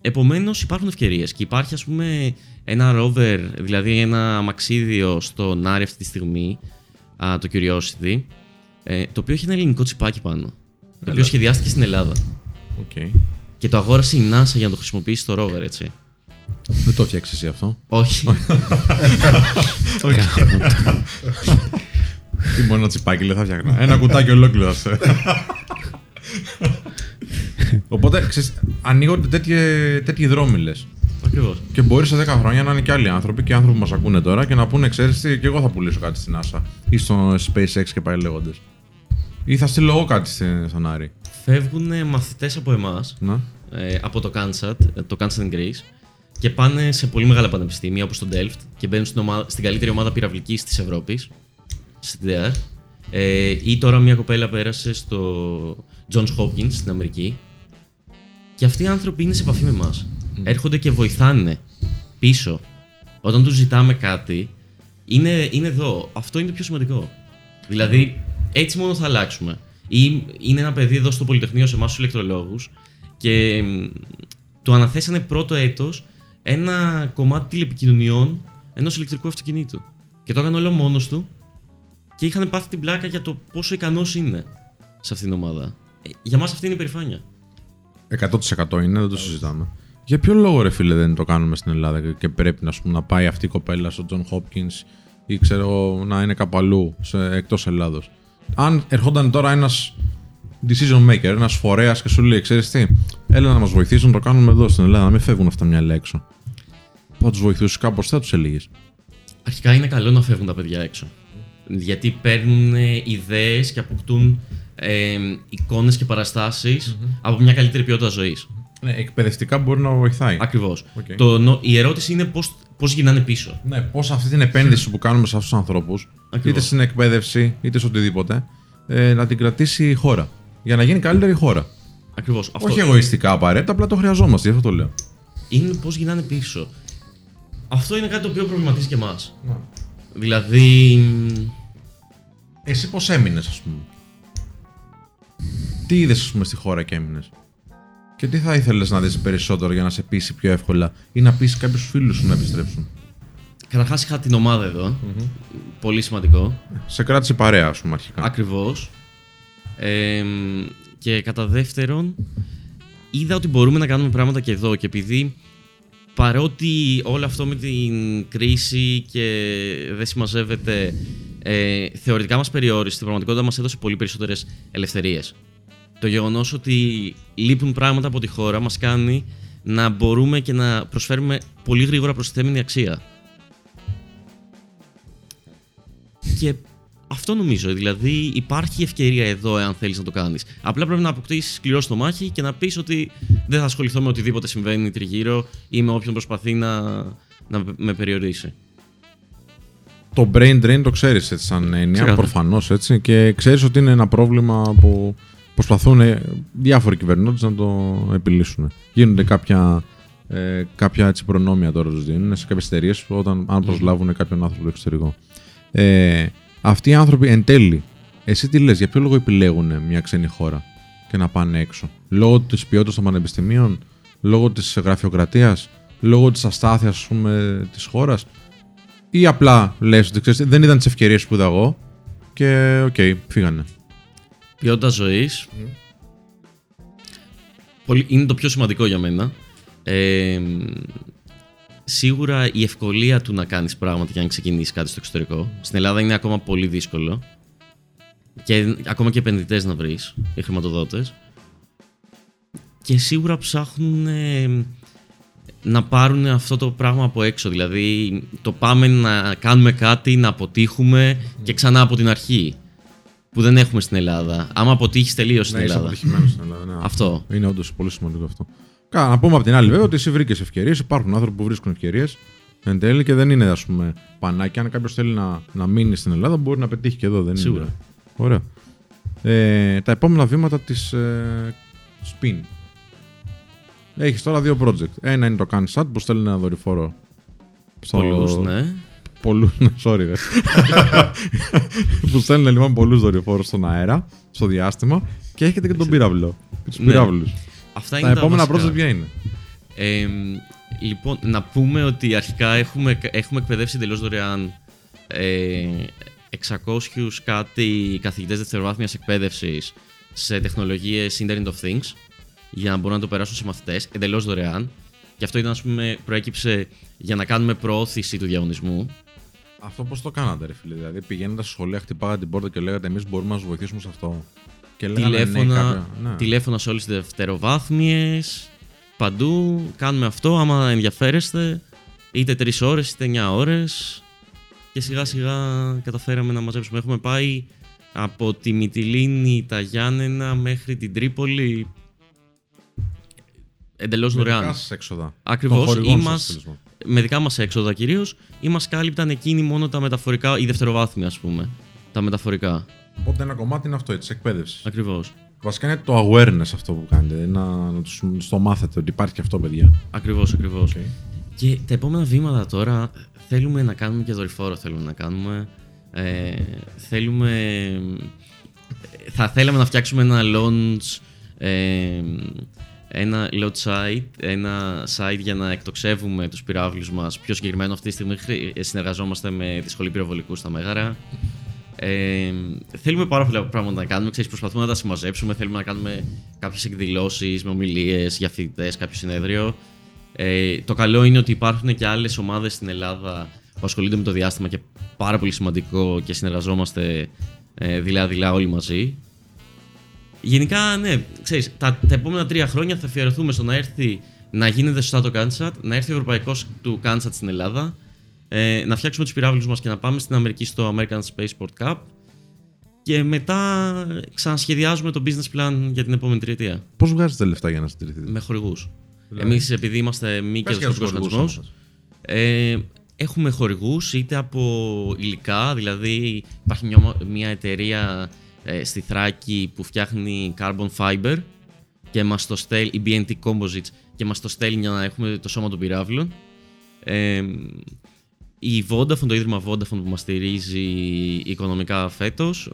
Επομένως, υπάρχουν ευκαιρίες και υπάρχει, ας πούμε, ένα rover, δηλαδή ένα αμαξίδιο στο Νάρι αυτή τη στιγμή, α, το Curiosity, ε, το οποίο έχει ένα ελληνικό τσιπάκι πάνω. Το οποίο σχεδιάστηκε στην Ελλάδα. Οκ. Και το αγόρασε η NASA για να το χρησιμοποιήσει στο rover, έτσι. Δεν το έφτιαξες εσύ αυτό; Όχι. Τι μόνο ένα τσιπάκι λέει θα έφτιαχνα. Ένα κουτάκι ολόκληρο. θα σε. Οπότε ξέρεις, ανοίγονται τέτοιοι, τέτοιοι δρόμοι λες. Ακριβώς. Και μπορείς σε 10 χρόνια να είναι και άλλοι άνθρωποι και άνθρωποι που μας ακούνε τώρα και να πούνε, ξέρεις τι, και εγώ θα πουλήσω κάτι στην NASA ή στο SpaceX και πάει λέγοντε. Ή θα στείλω εγώ κάτι στη- στον Άρη. Φεύγουν μαθητές από εμάς Να. ε, από το Kansas, ε, το Kansas in Greece και πάνε σε πολύ μεγάλα πανεπιστήμια όπως το Delft και μπαίνουν στην, ομάδα, στην καλύτερη ομάδα πυραυλικής της Ευρώπης, στην DR. Ε, ή τώρα μια κοπέλα πέρασε στο Johns Hopkins στην Αμερική και αυτοί οι άνθρωποι είναι σε επαφή με εμάς. Έρχονται και βοηθάνε πίσω. Όταν τους ζητάμε κάτι, είναι, είναι εδώ. Αυτό είναι το πιο σημαντικό. Δηλαδή, έτσι μόνο θα αλλάξουμε. Ή είναι ένα παιδί εδώ στο Πολυτεχνείο, σε εμάς τους ηλεκτρολόγους, και μ, του αναθέσανε πρώτο έτος ένα κομμάτι τηλεπικοινωνιών ενός ηλεκτρικού αυτοκινήτου. Και το έκανε όλο μόνος του και είχαν πάθει την πλάκα για το πόσο ικανός είναι σε αυτήν την ομάδα. Ε, για μας αυτή είναι η περηφάνεια. 100% είναι, δεν το συζητάμε. Για ποιο λόγο, ρε φίλε, δεν το κάνουμε στην Ελλάδα και- και πρέπει να, πούμε, να πάει αυτή η κοπέλα στο John Hopkins ή ξέρω εγώ, να είναι κάπου αλλού εκτός Ελλάδος; Αν ερχόταν τώρα ένας decision maker, ένας φορέας και σου λέει: Ξέρεις τι, έλα να μας βοηθήσουν, το κάνουμε εδώ στην Ελλάδα, να μην φεύγουν αυτά μια έξω. Που θα τους βοηθούσε κάπως, θα τους έλεγες. Αρχικά είναι καλό να φεύγουν τα παιδιά έξω. Γιατί παίρνουν ιδέες και αποκτούν ε, εικόνες και παραστασεις από μια καλύτερη ποιότητα ζωής. Ναι, εκπαιδευτικά μπορεί να βοηθάει. Ακριβώς. ΟΚ. Η ερώτηση είναι πώς πώς γυρνάνε πίσω. Ναι, πώς αυτή την επένδυση που κάνουμε σε αυτούς τους ανθρώπους, Ακριβώς. είτε στην εκπαίδευση είτε σε οτιδήποτε, ε, να την κρατήσει η χώρα. Για να γίνει καλύτερη η χώρα. Ακριβώς. Αυτό Όχι εγωιστικά απαραίτητα, απλά το χρειαζόμαστε, γι' αυτό το λέω. είναι πώς γυρνάνε πίσω. Αυτό είναι κάτι το οποίο προβληματίζει και εμάς. Δηλαδή. Εσύ πώς έμεινες, ας πούμε; Τι είδες, ας πούμε, στη χώρα και έμεινες; Και τι θα ήθελες να δεις περισσότερο για να σε πείσει πιο εύκολα ή να πείσει κάποιους φίλους σου να επιστρέψουν; Καταρχάς είχα την ομάδα εδώ. Πολύ σημαντικό. Σε κράτησε παρέα, α πούμε, αρχικά. Ακριβώς. Ε, και κατά δεύτερον, είδα ότι μπορούμε να κάνουμε πράγματα και εδώ. Και επειδή παρότι όλο αυτό με την κρίση και δεν συμμαζεύεται, ε, θεωρητικά μας περιόρισε, στην πραγματικότητα μας έδωσε πολύ περισσότερες ελευθερίες. Το γεγονός ότι λείπουν πράγματα από τη χώρα μας κάνει να μπορούμε και να προσφέρουμε πολύ γρήγορα προσθέμενη αξία. Και αυτό νομίζω. Δηλαδή υπάρχει ευκαιρία εδώ, εάν θέλεις να το κάνεις. Απλά πρέπει να αποκτήσεις σκληρό στο μάχη και να πεις ότι δεν θα ασχοληθώ με οτιδήποτε συμβαίνει τριγύρω ή με όποιον προσπαθεί να, να με περιορίσει. Το brain drain το ξέρεις έτσι σαν έννοια, προφανώς έτσι. Και ξέρεις ότι είναι ένα πρόβλημα που προσπαθούν διάφοροι κυβερνώντες να το επιλύσουν. Γίνονται κάποια, ε, κάποια έτσι προνόμια τώρα τους δίνουν σε κάποιες εταιρείες όταν αν προσλάβουν κάποιον άνθρωπο στο εξωτερικό. Ε, αυτοί οι άνθρωποι εν τέλει, εσύ τι λες, για ποιο λόγο επιλέγουν μια ξένη χώρα και να πάνε έξω; Λόγω της ποιότητας των πανεπιστημίων, λόγω της γραφειοκρατίας, λόγω της αστάθειας της χώρας, ή απλά λες ότι ξέρεις, δεν είδαν τις ευκαιρίες που είδα εγώ και οκέι, okay, φύγανε. Ποιότητα ζωής. Είναι το πιο σημαντικό για μένα. Ε, σίγουρα η ευκολία του να κάνεις πράγματα και να ξεκινήσεις κάτι στο εξωτερικό. Στην Ελλάδα είναι ακόμα πολύ δύσκολο. Και ακόμα και επενδυτές να βρεις, οι χρηματοδότες. Και σίγουρα ψάχνουν ε, να πάρουν αυτό το πράγμα από έξω. Δηλαδή, το πάμε να κάνουμε κάτι, να αποτύχουμε και ξανά από την αρχή. Που δεν έχουμε στην Ελλάδα. Άμα αποτύχεις, τελείω στην ναι, Ελλάδα. στην Ελλάδα. Ναι. Αυτό. Είναι όντως πολύ σημαντικό αυτό. Να πούμε από την άλλη βέβαια ότι εσύ βρήκες ευκαιρίες. Υπάρχουν άνθρωποι που βρίσκουν ευκαιρίες εν τέλει και δεν είναι ας πούμε πανάκι. Αν κάποιος θέλει να, να μείνει στην Ελλάδα, μπορεί να πετύχει και εδώ. Δεν Σίγουρα. Είναι. Ωραία. Ε, τα επόμενα βήματα της ε, Spin. Έχεις τώρα δύο project. Ένα είναι το CanSat που στέλνει ένα δορυφόρο. Στο... Πολλούς, ναι. Πολλούς, ναι, sorry, δε. που στέλνει λοιπόν πολλούς δορυφόρους στον αέρα, στο διάστημα και έχετε και τον πύραυλο. Τους ναι. πυράβλου. Αυτά τα είναι επόμενα τα project ποια είναι; Ε, λοιπόν, να πούμε ότι αρχικά έχουμε, έχουμε εκπαιδεύσει εντελώς δωρεάν ε, 600 κάτι καθηγητές δευτεροβάθμιας εκπαίδευσης σε τεχνολογίες Internet of Things για να μπορούν να το περάσουν σε μαθητές εντελώς δωρεάν. Και αυτό ήταν, ας πούμε, προέκυψε για να κάνουμε προώθηση του διαγωνισμού. Αυτό πώς το κάνατε, ρε φίλε. Δηλαδή, πηγαίνοντας στο σχολείο, χτυπάγατε την πόρτα και λέγατε Εμείς μπορούμε να σας βοηθήσουμε σε αυτό. Και λέγανε, τηλέφωνα, ναι, κάποια... ναι. τηλέφωνα σε όλες τις δευτεροβάθμιες. Παντού. Κάνουμε αυτό. Άμα ενδιαφέρεστε, είτε 3 ώρες είτε 9 ώρες. Και σιγά σιγά καταφέραμε να μαζέψουμε. Έχουμε πάει από τη Μυτιλίνη, τα Γιάννενα μέχρι την Τρίπολη. Εντελώς δωρεάν. Με δικά σας έξοδα. Ακριβώς. Με δικά μας έξοδα κυρίως. Ή μα κάλυπταν εκείνη μόνο τα μεταφορικά, η δευτεροβάθμια, ας πούμε. Τα μεταφορικά. Οπότε ένα κομμάτι είναι αυτό, της εκπαίδευσης. Ακριβώς. Βασικά είναι το awareness αυτό που κάνετε. Να, να το μάθετε ότι υπάρχει και αυτό, παιδιά. Ακριβώς, ακριβώς. Okay. Και τα επόμενα βήματα τώρα θέλουμε να κάνουμε και δορυφόρο. Θέλουμε να κάνουμε. Ε, θέλουμε. Θα θέλαμε να φτιάξουμε ένα launch. Ε, ένα launch site, ένα site για να εκτοξεύουμε τους πυράβλους μας. Πιο συγκεκριμένο αυτή τη στιγμή συνεργαζόμαστε με τη Σχολή Πυροβολικού στα Μέγαρα. Ε, θέλουμε πάρα πολλά πράγματα να κάνουμε. Ξέρεις, προσπαθούμε να τα συμμαζέψουμε. Θέλουμε να κάνουμε κάποιες εκδηλώσεις με ομιλίες για φοιτητέ, κάποιο συνέδριο. Ε, το καλό είναι ότι υπάρχουν και άλλες ομάδες στην Ελλάδα που ασχολούνται με το διάστημα και πάρα πολύ σημαντικό και συνεργαζόμαστε ε, δειλά-δειλά όλοι μαζί. Γενικά, ναι, ξέρεις, τα, τα επόμενα τρία χρόνια θα αφιερωθούμε στο να έρθει να γίνεται σωστά το Κάντσατ, να έρθει ο ευρωπαϊκός του Κάντσατ στην Ελλάδα, ε, να φτιάξουμε τους πυράβλους μας και να πάμε στην Αμερική στο American Spaceport Cup. Και μετά ξανασχεδιάζουμε το business plan για την επόμενη τριετία. Πώς βγάζετε λεφτά για να συντηρηθείτε, Με χορηγούς. Δηλαδή... Εμείς, επειδή είμαστε μη κερδοσκοπικό οργανισμός, ε, έχουμε χορηγούς είτε από υλικά, δηλαδή υπάρχει μια, μια εταιρεία ε, στη Θράκη που φτιάχνει carbon fiber και μας το στέλνει, η BNT Composites και μας το στέλνει για να έχουμε το σώμα των πυράβλων. Ε, η Vodafone, το ίδρυμα Vodafone που μας στηρίζει οικονομικά φέτος,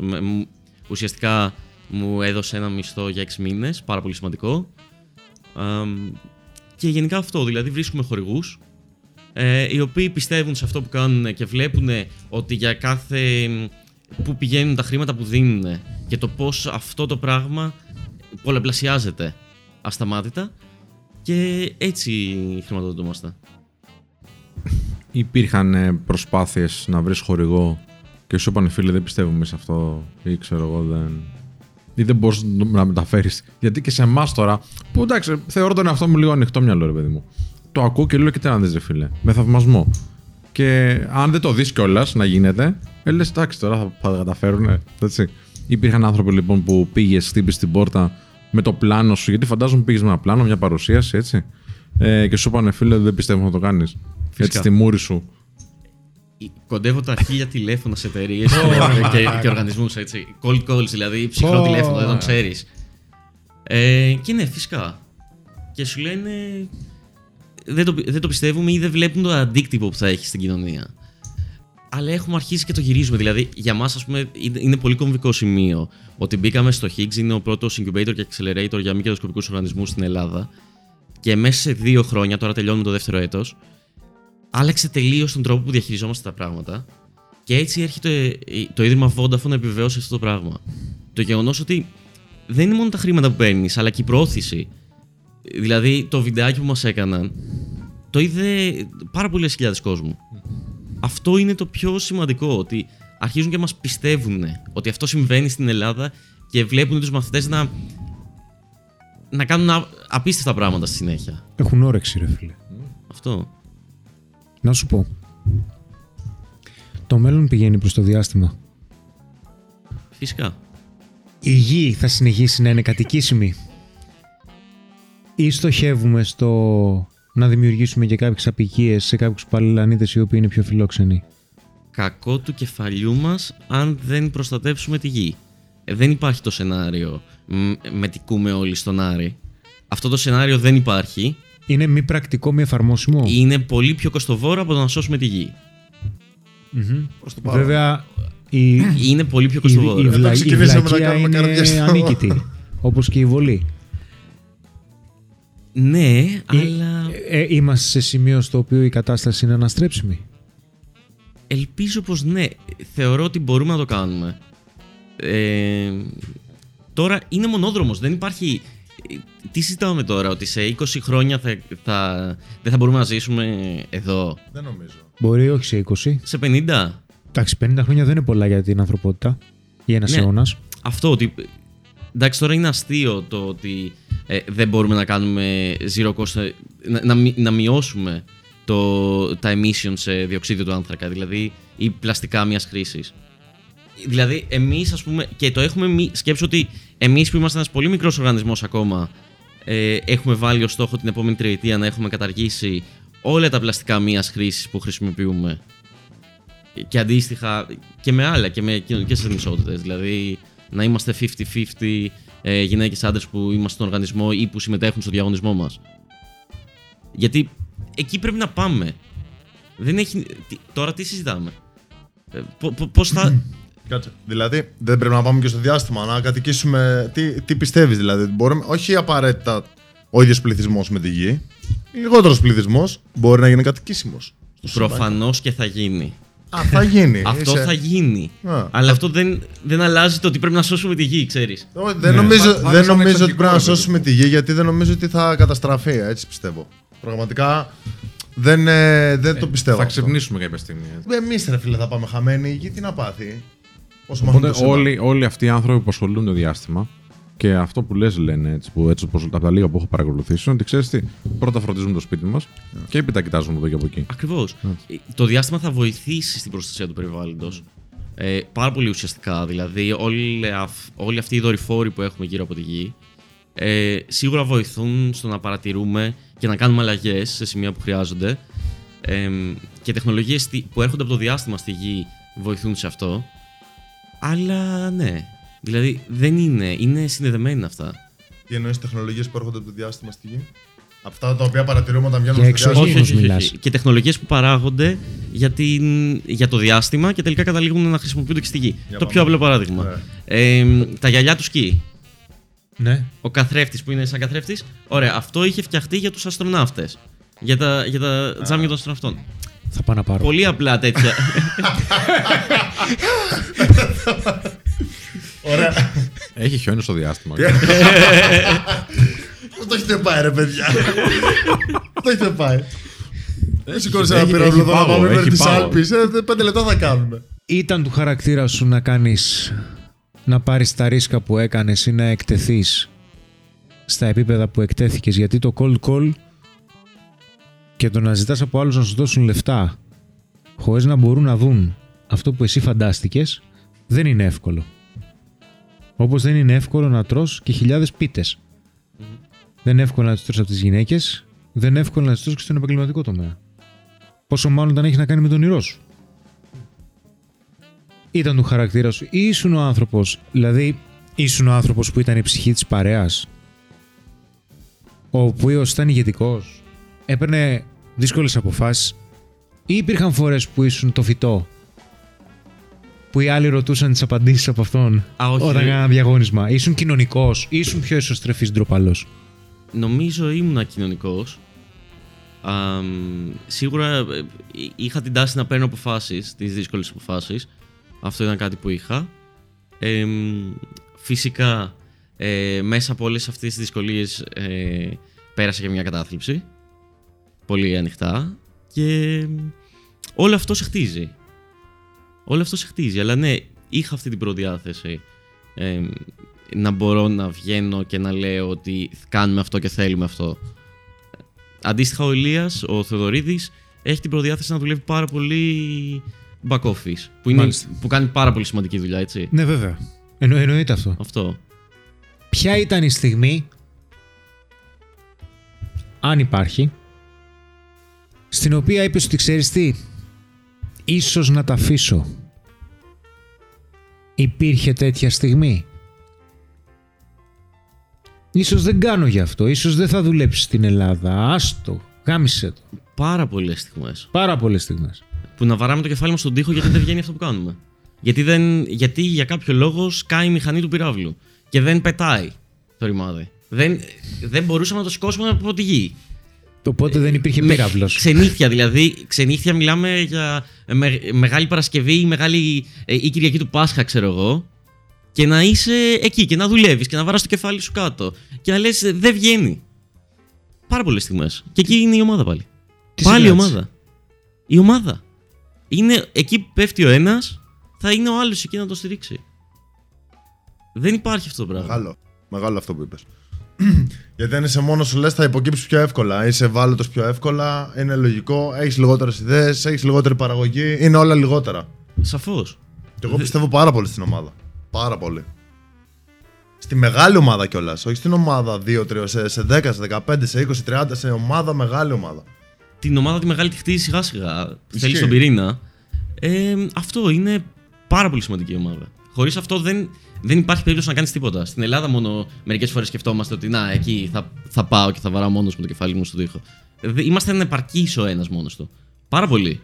ουσιαστικά μου έδωσε ένα μισθό για 6 μήνες, πάρα πολύ σημαντικό. Αμ, και γενικά αυτό, δηλαδή βρίσκουμε χορηγούς ε, οι οποίοι πιστεύουν σε αυτό που κάνουν και βλέπουν ότι για κάθε που πηγαίνουν τα χρήματα που δίνουν και το πώς αυτό το πράγμα πολλαπλασιάζεται ασταμάτητα και έτσι χρηματοδοτούμαστε. Υπήρχαν ε, προσπάθειες να βρεις χορηγό; Και σου είπαν φίλε δεν πιστεύουμε σε αυτό ή ξέρω εγώ δεν... Ή δεν μπορείς να μεταφέρεις. Γιατί και σε εμάς τώρα, που εντάξει, θεωρώ τον εαυτό μου λίγο ανοιχτό μυαλό, ρε παιδί μου. Το ακούω και λέω και τι να δεις, ρε φίλε. Με θαυμασμό. Και αν δεν το δεις κιόλας να γίνεται, ε, λες εντάξει τώρα θα, θα τα καταφέρουν. Έτσι. Υπήρχαν άνθρωποι λοιπόν που πήγες, χτύπησες την πόρτα με το πλάνο σου, γιατί φαντάζομαι πήγες με ένα πλάνο, μια παρουσίαση, έτσι. Ε, και σου είπανε φίλε, δεν πιστεύω να το κάνεις. Έτσι στη μούρη σου. Κοντεύω τα χίλια τηλέφωνα σε εταιρείες και, και οργανισμούς. Cold calls, δηλαδή ψυχρό Ω. τηλέφωνο, δεν τον ξέρεις. Ε, και ναι, φυσικά. Και σου λένε. Δεν το, δεν το πιστεύουμε ή δεν βλέπουν το αντίκτυπο που θα έχει στην κοινωνία. Αλλά έχουμε αρχίσει και το γυρίζουμε. Δηλαδή, για μας, ας πούμε, είναι, είναι πολύ κομβικό σημείο ότι μπήκαμε στο Higgs, είναι ο πρώτος incubator και accelerator για μη κερδοσκοπικούς οργανισμούς στην Ελλάδα. Και μέσα σε δύο χρόνια, τώρα τελειώνουμε το δεύτερο έτος, άλλαξε τελείως τον τρόπο που διαχειριζόμαστε τα πράγματα. Και έτσι έρχεται το ίδρυμα Vodafone να επιβεβαιώσει αυτό το πράγμα. Το γεγονός ότι δεν είναι μόνο τα χρήματα που παίρνεις, αλλά και η προώθηση. Δηλαδή, το βιντεάκι που μας έκαναν το είδε πάρα πολλές χιλιάδες κόσμου. Αυτό είναι το πιο σημαντικό, ότι αρχίζουν και μας πιστεύουν ότι αυτό συμβαίνει στην Ελλάδα και βλέπουν τους μαθητές να, να κάνουν α- απίστευτα πράγματα στη συνέχεια. Έχουν όρεξη, ρε φίλε. Αυτό. Να σου πω. Το μέλλον πηγαίνει προς το διάστημα. Φυσικά. Η γη θα συνεχίσει να είναι κατοικήσιμη. Ή στοχεύουμε στο να δημιουργήσουμε και κάποιες απικίες σε κάποιους παλαιλανίτες οι οποίοι είναι πιο φιλόξενοι. Κακό του κεφαλιού μας αν δεν προστατεύσουμε τη γη. Ε, δεν υπάρχει το σενάριο μ, μετικούμε όλοι στον Άρη. Αυτό το σενάριο δεν υπάρχει. Είναι μη πρακτικό, μη εφαρμόσιμο. Είναι πολύ πιο κοστοβόρο από το να σώσουμε τη γη. Μμμ. Προς το παρόν. Βέβαια, η, η, Είναι πολύ πιο η, κοστοβόρο. η, βλα- η ξεκινήσαμε να βλακεία κάνουμε είναι καρδιαστό. ανίκητη. όπως και η βολή. Ναι, αλλά Ε, ε, είμαστε σε σημείο στο οποίο η κατάσταση είναι αναστρέψιμη. ελπίζω πως ναι. Θεωρώ ότι μπορούμε να το κάνουμε. Ε, τώρα είναι μονόδρομος. Δεν υπάρχει... Τι συζητάμε τώρα, ότι σε 20 χρόνια θα, θα, δεν θα μπορούμε να ζήσουμε εδώ; Δεν νομίζω. Μπορεί όχι σε 20. Σε 50. Εντάξει, 50 χρόνια δεν είναι πολλά για την ανθρωπότητα. Ή ένας Ναι. αιώνας. Αυτό ότι. Εντάξει, τώρα είναι αστείο το ότι ε, δεν μπορούμε να κάνουμε zero cost. ε, Να, να, μει- να μειώσουμε το, τα emissions σε διοξείδιο του άνθρακα, δηλαδή ή πλαστικά μιας χρήσης. Δηλαδή, εμείς, ας πούμε, και το έχουμε μη, σκέψει ότι εμείς που είμαστε ένας πολύ μικρός οργανισμός ακόμα, ε, έχουμε βάλει ως στόχο την επόμενη τριετία να έχουμε καταργήσει όλα τα πλαστικά μίας χρήσης που χρησιμοποιούμε. Και αντίστοιχα και με άλλα και με κοινωνικές ανισότητε. Δηλαδή, να είμαστε 50-50 ε, γυναίκες άντρες που είμαστε στον οργανισμό ή που συμμετέχουν στο διαγωνισμό μας. Γιατί εκεί πρέπει να πάμε. Δεν έχει... τι- Τώρα τι συζητάμε; Ε, Πώς θα. Κάτσε. Δηλαδή, δεν πρέπει να πάμε και στο διάστημα να κατοικήσουμε. Τι, τι πιστεύεις, δηλαδή. Μπορούμε, όχι απαραίτητα ο ίδιος πληθυσμός με τη γη. Λιγότερος πληθυσμός μπορεί να γίνει κατοικήσιμος. Προφανώς και θα γίνει. Α, θα γίνει. Αυτό Είσαι- θα γίνει. Α. Αλλά αυτό δεν, δεν αλλάζει το ότι πρέπει να σώσουμε τη γη, ξέρεις. Όχι, δεν Ναι, νομίζω, θα- θα δεν είναι σαν νομίζω ότι εξωτικό, πρέπει να ρε παιδί. σώσουμε τη γη γιατί δεν νομίζω ότι θα καταστραφεί. Έτσι πιστεύω. Πραγματικά δεν, ε, δεν το πιστεύω. Θα αυτό. ξυπνήσουμε κάποια στιγμή. έτσι. Εμείς ρε φίλε θα πάμε χαμένοι. Η γη τι να πάθει; Όσο Οπότε μάθουμε το όλοι, όλοι αυτοί οι άνθρωποι που ασχολούνται το διάστημα και αυτό που λες λένε έτσι, που, έτσι όπως από τα λίγα που έχω παρακολουθήσει είναι ότι ξέρεις τι, πρώτα φροντίζουμε το σπίτι μας και έπειτα κοιτάζουμε εδώ και από εκεί. Ακριβώς. Το διάστημα θα βοηθήσει στην προστασία του περιβάλλοντος. Ε, πάρα πολύ ουσιαστικά. Δηλαδή, όλοι, αυ- όλοι αυτοί οι δορυφόροι που έχουμε γύρω από τη γη ε, σίγουρα βοηθούν στο να παρατηρούμε και να κάνουμε αλλαγές σε σημεία που χρειάζονται. Ε, και τεχνολογίες που έρχονται από το διάστημα στη γη βοηθούν σε αυτό. Αλλά ναι. Δηλαδή, δεν είναι. Είναι συνδεδεμένα αυτά. Τι εννοείς τεχνολογίες που έρχονται από το διάστημα στη γη; Αυτά τα οποία παρατηρούμε όταν βγαίνουμε Για στο εξωγήινους. διάστημα. όχι, όχι, όχι, μιλάς. όχι. Και τεχνολογίες που παράγονται για, την, για το διάστημα και τελικά καταλήγουν να χρησιμοποιούνται και στη γη. Για το πάμε. πιο απλό παράδειγμα. Ναι. Ε, τα γυαλιά του σκι. Ναι. Ο καθρέφτης που είναι σαν καθρέφτης. Ωραία, αυτό είχε φτιαχτεί για τους αστροναύτες. Για τα, για τα τζάμια των αστροναυτών. Θα πάω να πάρω. Πολύ απλά τέτοια. Ωραία. Έχει χιόνι στο διάστημα. Πού το έχετε πάει, ρε παιδιά. Πού το έχετε πάει. Δεν σηκώνει ένα έχει- πύραυλο έχει εδώ να πάγο, πάμε μέχρι έχει τις πάγο. Άλπεις. Πέντε λεπτά θα κάνουμε. Ήταν του χαρακτήρα σου να κάνεις να πάρεις τα ρίσκα που έκανες ή να εκτεθείς στα επίπεδα που εκτέθηκες; Γιατί το cold call και το να ζητάς από άλλους να σου δώσουν λεφτά χωρίς να μπορούν να δουν αυτό που εσύ φαντάστηκες δεν είναι εύκολο. Όπως δεν είναι εύκολο να τρως και χιλιάδες πίτες. Δεν είναι εύκολο να τις τρως από τις γυναίκες, δεν είναι εύκολο να τις τρως και στον επαγγελματικό τομέα. Πόσο μάλλον όταν έχεις να κάνει με τον όνειρό σου ήταν του χαρακτήρας σου ή ήσουν ο άνθρωπος, δηλαδή ήσουν ο άνθρωπος που ήταν η ψυχή της παρέας, ο οποίος ήταν ηγετικός, έπαιρνε δύσκολες αποφάσεις ή υπήρχαν φορές που ήσουν το φυτό, που οι άλλοι ρωτούσαν τις απαντήσεις από αυτόν Α, όχι, όταν ρε. έκαναν διαγώνισμα. Ήσουν κοινωνικός ή ήσουν πιο εσωστρεφής ντροπαλός. Νομίζω ήμουν κοινωνικός. Σίγουρα ε, είχα την τάση να παίρνω αποφάσεις, τις δύσκολες αποφάσεις. Αυτό ήταν κάτι που είχα. Ε, φυσικά, ε, μέσα από όλες αυτές τις δυσκολίες ε, πέρασα και μια κατάθλιψη. Πολύ ανοιχτά. Και όλο αυτό σε χτίζει. Όλο αυτό σε χτίζει. Αλλά ναι, είχα αυτή την προδιάθεση ε, να μπορώ να βγαίνω και να λέω ότι κάνουμε αυτό και θέλουμε αυτό. Αντίστοιχα, ο Ηλίας, ο Θεοδωρίδης, έχει την προδιάθεση να δουλεύει πάρα πολύ back office. Που, είναι, Μάλιστα. που κάνει πάρα πολύ σημαντική δουλειά, έτσι. Ναι βέβαια. Εννο, εννοείται αυτό. Αυτό. Ποια ήταν η στιγμή, αν υπάρχει, στην οποία είπες ότι ξέρεις τι, ίσως να τα αφήσω. Υπήρχε τέτοια στιγμή. Ίσως δεν κάνω γι' αυτό, ίσως δεν θα δουλέψεις στην Ελλάδα, άστο, γάμισε το. Πάρα πολλές στιγμές. Πάρα πολλές στιγμές. Που να βαράμε το κεφάλι μας στον τοίχο γιατί δεν βγαίνει αυτό που κάνουμε. Γιατί, δεν, γιατί για κάποιο λόγο σκάει η μηχανή του πυράβλου και δεν πετάει το ρημάδι. Δεν, δεν μπορούσαμε να το σηκώσουμε από τη γη. Οπότε δεν υπήρχε Με πύραυλος. Ξενύχια δηλαδή. Ξενύχια μιλάμε για με- Μεγάλη Παρασκευή ή, μεγάλη, ε, ή Κυριακή του Πάσχα, ξέρω εγώ. Και να είσαι εκεί και να δουλεύεις και να βαράς το κεφάλι σου κάτω. Και να λες: Δεν βγαίνει. Πάρα πολλές στιγμές. Και εκεί είναι η ομάδα πάλι. Τι πάλι η συγκράτησε; ομάδα. Η ομάδα. Είναι εκεί που πέφτει ο ένας, θα είναι ο άλλος εκεί να το στηρίξει. Δεν υπάρχει αυτό το πράγμα. Μεγάλο. Μεγάλο αυτό που είπες. Γιατί αν είσαι μόνος σου, λες, θα υποκύψεις πιο εύκολα. Είσαι ευάλωτος πιο εύκολα. Είναι λογικό. Έχεις λιγότερες ιδέες. Έχεις λιγότερη παραγωγή. Είναι όλα λιγότερα. Σαφώς. Και εγώ πιστεύω πάρα πολύ στην ομάδα. Πάρα πολύ. Στη μεγάλη ομάδα κιόλας. Όχι στην ομάδα 2-3, σε, σε 10, σε 15, σε 20, 30, σε ομάδα, μεγάλη ομάδα. την ομάδα τη μεγάλη τη χτίζει σιγά σιγά. Ισχύει. Θέλει τον πυρήνα. Ε, αυτό είναι πάρα πολύ σημαντική ομάδα. Χωρίς αυτό δεν, δεν υπάρχει περίπτωση να κάνεις τίποτα. Στην Ελλάδα μόνο μερικές φορές σκεφτόμαστε ότι να, εκεί θα, θα πάω και θα βαράω μόνος μου το κεφάλι μου στον τοίχο. Ε, δε- Είμαστε ανεπαρκεί ο ένας μόνος του. Πάρα πολύ.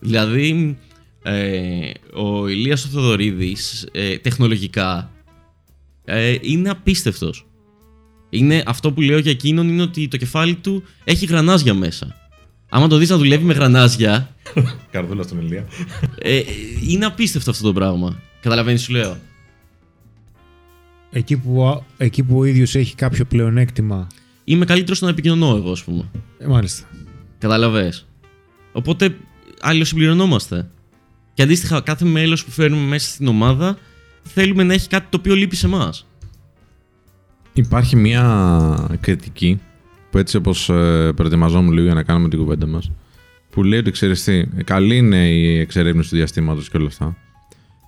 Δηλαδή, ε, ο Ηλίας ο Θοδωρίδης ε, τεχνολογικά ε, είναι απίστευτος. Είναι, αυτό που λέω για εκείνον είναι ότι το κεφάλι του έχει γρανάζια μέσα. Άμα το δεις να δουλεύει με γρανάζια, Καρδούλα στον Ηλία. ε, είναι απίστευτο αυτό το πράγμα. Καταλαβαίνεις σου λέω; Εκεί που, ο- εκεί που ο ίδιος έχει κάποιο πλεονέκτημα. Είμαι καλύτερος στο να επικοινωνώ εγώ, ας πούμε. Ε, μάλιστα. Καταλαβες. Οπότε αλληλοσυμπληρωνόμαστε. Και αντίστοιχα, κάθε μέλος που φέρνουμε μέσα στην ομάδα θέλουμε να έχει κάτι το οποίο λείπει σε εμάς. Υπάρχει μια κριτική που έτσι όπως ε, προετοιμαζόμουν λίγο για να κάνουμε την κουβέντα μας που λέει ότι ξέρεις τι, καλή είναι η εξερεύνηση του διαστήματος και όλα αυτά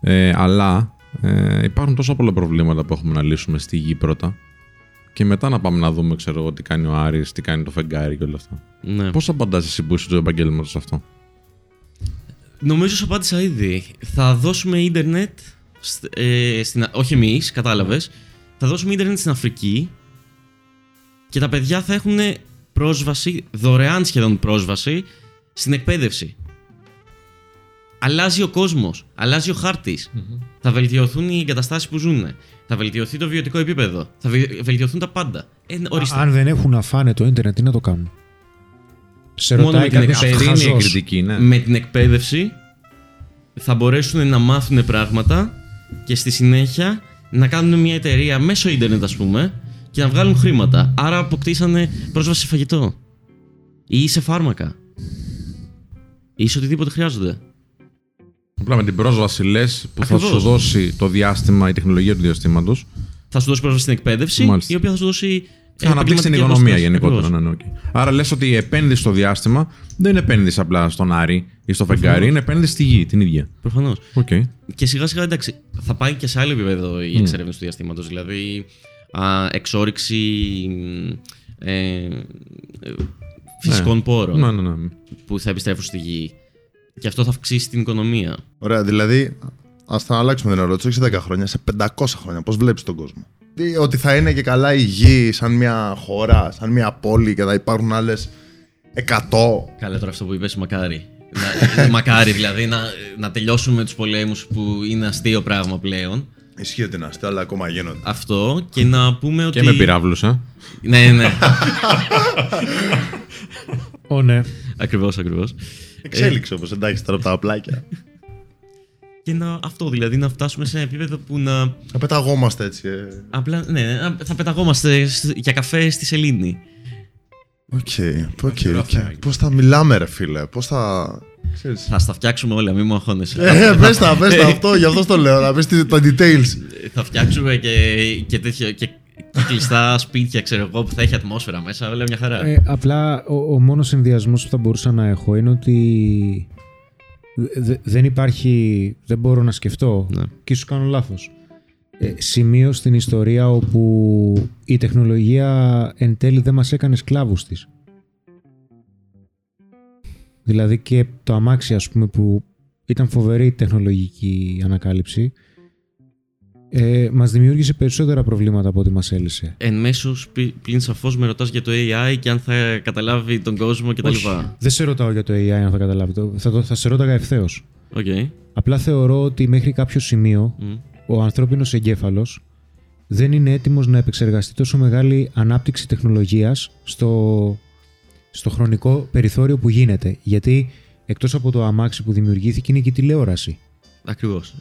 ε, αλλά ε, υπάρχουν τόσα πολλά προβλήματα που έχουμε να λύσουμε στη γη πρώτα και μετά να πάμε να δούμε ξέρω εγώ τι κάνει ο Άρης, τι κάνει το φεγγάρι και όλα αυτά. Ναι. Πώς απαντάς εσύ που είσαι στο επαγγέλμα σε αυτό; Νομίζω σου απάντησα ήδη. Θα δώσουμε ίντερνετ. σ- Ε, στην, Α- όχι εμείς, κατάλαβες. Θα δώσουμε ίντερνετ στην Αφρική και τα παιδιά θα έχουν πρόσβαση, δωρεάν σχεδόν πρόσβαση στην εκπαίδευση. Αλλάζει ο κόσμος, αλλάζει ο χαρτη Θα βελτιωθούν οι εγκαταστάσεις που ζουν. Θα βελτιωθεί το βιωτικό επίπεδο. Θα βε- βελτιωθούν τα πάντα. Ε, ορίστε. Αν δεν έχουν να φάνε το ίντερνετ, τι να το κάνουν; Σε Μόνο ρωτάει με την κάποιος εκπαίδευση Αυτή είναι η χαζός. κριτική, ναι. Με την εκπαίδευση θα μπορέσουν να μάθουν πράγματα και στη συνέχεια να κάνουν μια εταιρεία μέσω ίντερνετ, ας πούμε, και να βγάλουν χρήματα. Άρα αποκτήσανε πρόσβαση σε φαγητό. Ή σε φάρμακα. Ή σε οτιδήποτε χρειάζονται. Απλά με την πρόσβαση λε που θα Ακριβώς. σου δώσει το διάστημα, η τεχνολογία του διαστήματος. Θα σου δώσει πρόσβαση στην εκπαίδευση, Μάλιστα. η οποία θα σου δώσει. Θα αναπτύξει την επαγγελματική οικονομία απόσταση. γενικότερα. Ακριβώς. Ναι, ναι, οκ. Άρα λες ότι η επένδυση στο διάστημα δεν είναι επένδυση απλά στον Άρη ή στο φεγγάρι, είναι επένδυση στη γη την ίδια. Προφανώς. Οκ. Και σιγά σιγά εντάξει, θα πάει και σε άλλο επίπεδο η εξερεύνηση του διαστήματος. Δηλαδή, α, εξόριξη ε, ε, φυσικών πόρων Ναι, ναι, ναι. που θα επιστρέφουν στη γη. Και αυτό θα αυξήσει την οικονομία. Ωραία, δηλαδή, ας τα αλλάξουμε την ερώτηση, όχι σε 10 χρόνια, σε 500 χρόνια. Πώς βλέπεις τον κόσμο; Τι, ότι θα είναι και καλά η γη σαν μια χώρα, σαν μια πόλη και θα υπάρχουν άλλες 100. Καλά, τώρα αυτό που είπες, μακάρι. να, μακάρι δηλαδή να, να τελειώσουμε τους πολέμους που είναι αστείο πράγμα πλέον. Ισχύει ότι είναι αστείο, αλλά ακόμα γίνονται. Αυτό και να πούμε ότι. Και με πυράβλους, ε. Ναι, ναι. Ω, ναι. ακριβώς, ακριβώς. Εξέλιξε όμως, εντάξει, τώρα από τα απλάκια. Και να, αυτό δηλαδή να φτάσουμε σε ένα επίπεδο που να. Να πεταγόμαστε έτσι. ε. Απλά, ναι, ναι, θα πεταγόμαστε σ- για καφέ στη Σελήνη. Οκ, οκ, Χειρό οκ. θεάκι. Πώς θα μιλάμε, ρε φίλε, πώς θα. Ξέρεις. Θα στα φτιάξουμε όλα, μην μου αγχώνεσαι. Ε, πες τα, πες τα αυτό, γι' αυτό το λέω, να πεις τι- τα details. θα φτιάξουμε και, και, τέτοιο, και, και κλειστά σπίτια, ξέρω εγώ, που θα έχει ατμόσφαιρα μέσα, όλα μια χαρά. Ε, απλά ο, ο μόνος συνδυασμός που θα μπορούσα να έχω είναι ότι δε- δεν υπάρχει, δεν μπορώ να σκεφτώ Ναι. και ίσως κάνω λάθος. Ε, σημείο στην ιστορία όπου η τεχνολογία εν τέλει δεν μας έκανε σκλάβους της. Δηλαδή και το αμάξι ας πούμε που ήταν φοβερή τεχνολογική ανακάλυψη ε, μας δημιούργησε περισσότερα προβλήματα από ό,τι μας έλυσε. Εν μέσω σπι- πλην σαφώς με ρωτάς για το AI και αν θα καταλάβει τον κόσμο κτλ. Όχι, Δεν σε ρωτάω για το AI αν θα καταλάβει. Το, θα, το, θα σε ρώταγα ευθέως. Οκ. Απλά θεωρώ ότι μέχρι κάποιο σημείο Μμ. ο ανθρώπινος εγκέφαλος δεν είναι έτοιμος να επεξεργαστεί τόσο μεγάλη ανάπτυξη τεχνολογίας στο, στο χρονικό περιθώριο που γίνεται. Γιατί εκτός από το αμάξι που δημιουργήθηκε είναι και η τηλεόραση. Ακριβώς.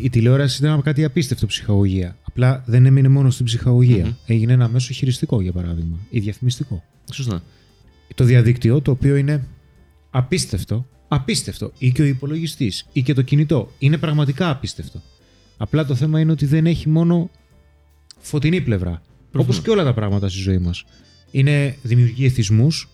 Η τηλεόραση ήταν κάτι απίστευτο ψυχαγωγία. Απλά δεν έμεινε μόνο στην ψυχαγωγία. Μμμ. Έγινε ένα μέσο χειριστικό, για παράδειγμα, ή διαφημιστικό. Σωστά. το διαδίκτυο, το οποίο είναι απίστευτο, απίστευτο, ή και ο υπολογιστής, ή και το κινητό. Είναι πραγματικά απίστευτο. Απλά το θέμα είναι ότι δεν έχει μόνο φωτεινή πλευρά. Όπως και όλα τα πράγματα στη ζωή μας. Είναι δημιουργεί εθισμούς,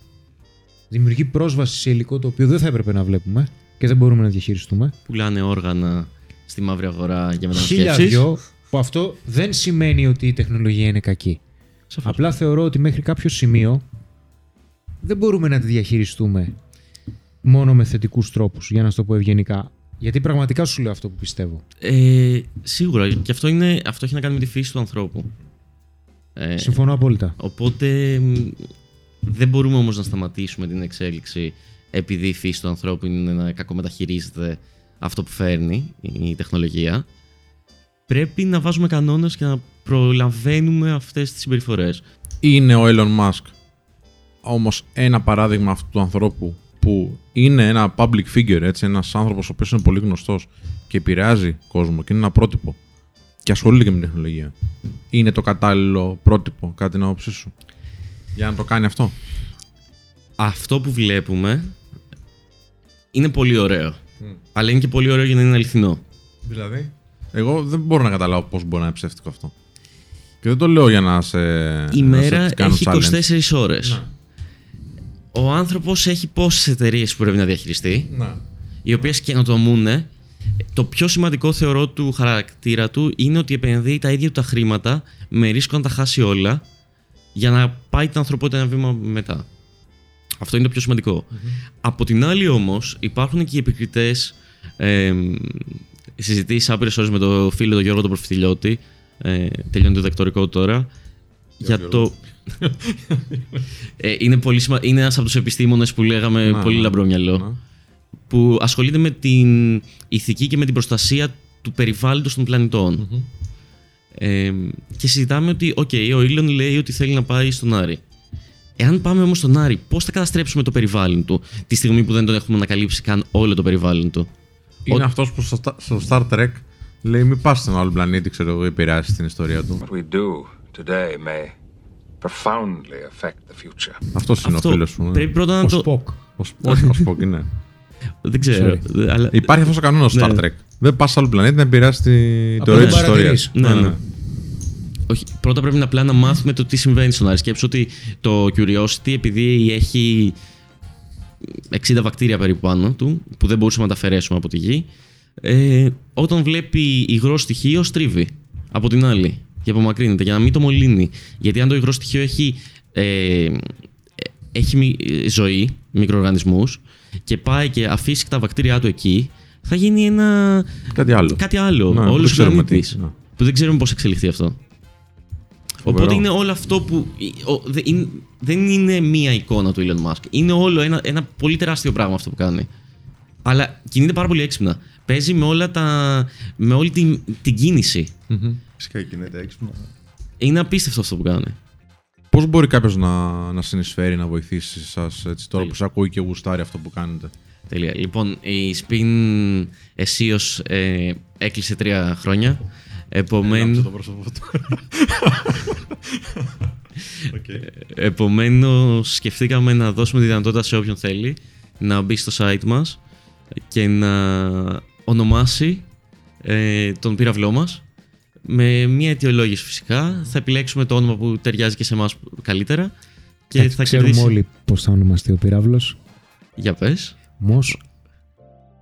δημιουργεί πρόσβαση σε υλικό το οποίο δεν θα έπρεπε να βλέπουμε και δεν μπορούμε να διαχειριστούμε. Πουλάνε όργανα στη μαύρη αγορά για Χίλια μεταναστεύσει. δυο, που αυτό δεν σημαίνει ότι η τεχνολογία είναι κακή. Απλά θεωρώ ότι μέχρι κάποιο σημείο δεν μπορούμε να τη διαχειριστούμε μόνο με θετικούς τρόπους, για να σου το πω ευγενικά. Γιατί πραγματικά σου λέω αυτό που πιστεύω. Ε, σίγουρα. Και αυτό, είναι, αυτό έχει να κάνει με τη φύση του ανθρώπου. Ε, Συμφωνώ απόλυτα. Οπότε μ, δεν μπορούμε όμως να σταματήσουμε την εξέλιξη επειδή η φύση του ανθρώπου είναι να κακομεταχειρίζεται αυτό που φέρνει η τεχνολογία. Πρέπει να βάζουμε κανόνες και να προλαβαίνουμε αυτές τις συμπεριφορές. Είναι ο Elon Musk όμως ένα παράδειγμα αυτού του ανθρώπου που είναι ένα public figure, έτσι, ένας άνθρωπος ο οποίος είναι πολύ γνωστός και επηρεάζει κόσμο και είναι ένα πρότυπο και ασχολείται και με την τεχνολογία. Είναι το κατάλληλο πρότυπο, κάτι την άποψή σου, για να το κάνει αυτό; Αυτό που βλέπουμε είναι πολύ ωραίο. Αλλά είναι και πολύ ωραίο για να είναι αληθινό. Δηλαδή. Εγώ δεν μπορώ να καταλάβω πώς μπορεί να είναι ψεύτικο αυτό. Και δεν το λέω για να σε. Η να μέρα σε κάνω έχει challenge. 24 ώρες. Ο άνθρωπος έχει πόσες εταιρείες που πρέπει να διαχειριστεί. Να. οι οποίες καινοτομούν. Το πιο σημαντικό θεωρώ του χαρακτήρα του είναι ότι επενδύει τα ίδια του τα χρήματα με ρίσκο να τα χάσει όλα για να πάει την ανθρωπότητα ένα βήμα μετά. Αυτό είναι το πιο σημαντικο Από την άλλη όμως υπάρχουν και οι επικριτές ε, συζητήσεις άπειρες ώρες με το φίλο τον Γιώργο τον Προφητηλιώτη ε, τελειώνει το δεκτορικό του τώρα για το. ε, είναι, πολύ σημα... είναι ένας από τους επιστήμονες που λέγαμε Να, πολύ ναι. λαμπρό μυαλό. Ναι. Που ασχολείται με την ηθική και με την προστασία του περιβάλλοντος των πλανητων Ε, και συζητάμε ότι, οκ, ο Ήλον λέει ότι θέλει να πάει στον Άρη. Εάν πάμε όμως στον Άρη, πώς θα καταστρέψουμε το περιβάλλον του, τη στιγμή που δεν τον έχουμε ανακαλύψει καν όλο το περιβάλλον του; Είναι αυτός που στο, Star- στο Star Trek λέει μην πας σε έναν άλλο πλανήτη, ξέρω εγώ, επηρεάσει την ιστορία του. What we do today may profoundly affect the future. Αυτός είναι ο φίλος σου. ναι. πρέπει πρώτα να Ο το. Σποκ. Ο Spock, ο Spock είναι. Δεν ξέρω. Αλλά... Υπάρχει αυτός ο κανόνας στο Star Ναι. Trek. Δεν πας σε άλλο πλανήτη να επηρεάσει τη Απλά θεωρία δεν της ιστορίας. παρατηρείς. Ναι, ναι. Όχι, πρώτα πρέπει να απλά να μάθουμε το τι συμβαίνει στον Άρη. Σκέψου ότι το Curiosity, επειδή έχει 60 βακτήρια περίπου πάνω του, που δεν μπορούσαμε να τα αφαιρέσουμε από τη γη, ε, όταν βλέπει υγρό στοιχείο, στρίβει από την άλλη και απομακρύνεται για να μην το μολύνει. Γιατί αν το υγρό στοιχείο έχει, ε, έχει μη- ζωή, μικροοργανισμούς, και πάει και αφήσει τα βακτήριά του εκεί, θα γίνει ένα. Κάτι άλλο. Κάτι άλλο. Ναι, Όλος δεν ο ξέρουμε πλανήτης. τι, ναι. Που δεν ξέρουμε πώς θα εξελιχθεί αυτό. Φοβερό. Οπότε είναι όλο αυτό που. ο- δε- είναι- δεν είναι μία εικόνα του Elon Musk. Είναι όλο ένα, ένα πολύ τεράστιο πράγμα αυτό που κάνει. Αλλά κινείται πάρα πολύ έξυπνα. Παίζει με, όλα τα, με όλη την, την κίνηση. Φυσικά γίνεται έξυπνα. Είναι απίστευτο αυτό που κάνει. Πώς μπορεί κάποιος να, να συνεισφέρει, να βοηθήσει σας έτσι, τώρα Τέλεια. που σε ακούει και γουστάρει αυτό που κάνετε; Τέλεια. Λοιπόν, η Spin αισίως ε, έκλεισε τρία χρόνια. Επομένως, το πρόσωπό του. Επομένως σκεφτήκαμε να δώσουμε τη δυνατότητα σε όποιον θέλει να μπει στο site μας και να ονομάσει ε, τον πύραυλό μας με μια αιτιολόγηση φυσικά. Θα επιλέξουμε το όνομα που ταιριάζει και σε εμάς καλύτερα και Έτσι, θα ξέρουμε κερδίσει. όλοι πώς θα ονομαστεί ο πυράβλο. Για πες. Μος.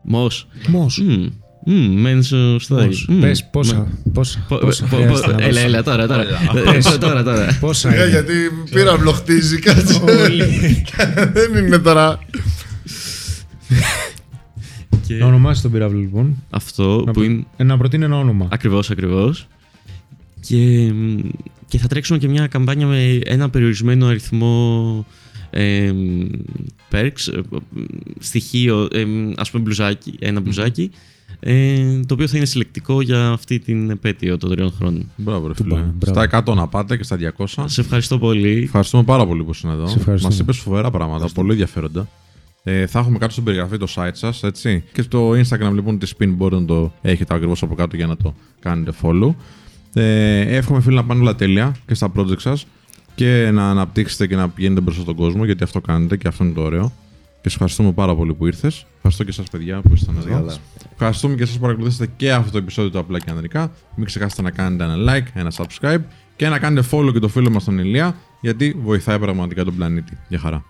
Μος. Μος. Μμμ. Μμμ, μένεις στο style. Μμμ. Πες πόσα. Πόσα. Πο- πόσα πο- χρειάζεται πο- να Έλα, δώσω. έλα, τώρα, τώρα. Πες. Ε, Τώρα, τώρα. Πόσα Σιγά είναι. γιατί πήρα βλοχτίζει κάτι. Δεν είναι τώρα. Και Να ονομάσεις τον πυράβλο λοιπόν. Αυτό Να, που προ- είναι ε, να προτείνει ένα όνομα. Ακριβώς, ακριβώς. Και, μ, και θα τρέξουμε και μια καμπάνια με ένα περιορισμένο αριθμό ε, μ, perks, ε, μ, στοιχείο, ε, μ, ας πούμε μπλουζάκι, ένα μπλουζάκι, ε, το οποίο θα είναι συλλεκτικό για αυτή την επέτειο των τριών χρόνων. Μπράβο, ρε Του φίλε. πάμε, μπράβο. Στα 100 να πάτε και στα 200. Σε ευχαριστώ πολύ. Ευχαριστούμε πάρα πολύ που ήσουν εδώ. Σε ευχαριστούμε. Μας είπες φοβερά πράγματα, πολύ ενδιαφέροντα. Ε, θα έχουμε κάτω στην περιγραφή το site σας, έτσι. Και στο Instagram λοιπόν τη Spin μπορείτε να το έχετε ακριβώς από κάτω για να το κάνετε follow. Ε, εύχομαι φίλοι να πάνε όλα τέλεια και στα project σας και να αναπτύξετε και να πηγαίνετε μπροστά στον κόσμο γιατί αυτό κάνετε και αυτό είναι το ωραίο. Και σε ευχαριστούμε πάρα πολύ που ήρθες. Ευχαριστώ και εσά, παιδιά, που ήσασταν εδώ. Καλά. Ευχαριστούμε και εσά που παρακολουθήσατε και αυτό το επεισόδιο του Απλά και Ανδρικά. Μην ξεχάσετε να κάνετε ένα like, ένα subscribe και να κάνετε follow και το φίλο μας τον Ηλία γιατί βοηθάει πραγματικά τον πλανήτη. Γεια χαρά.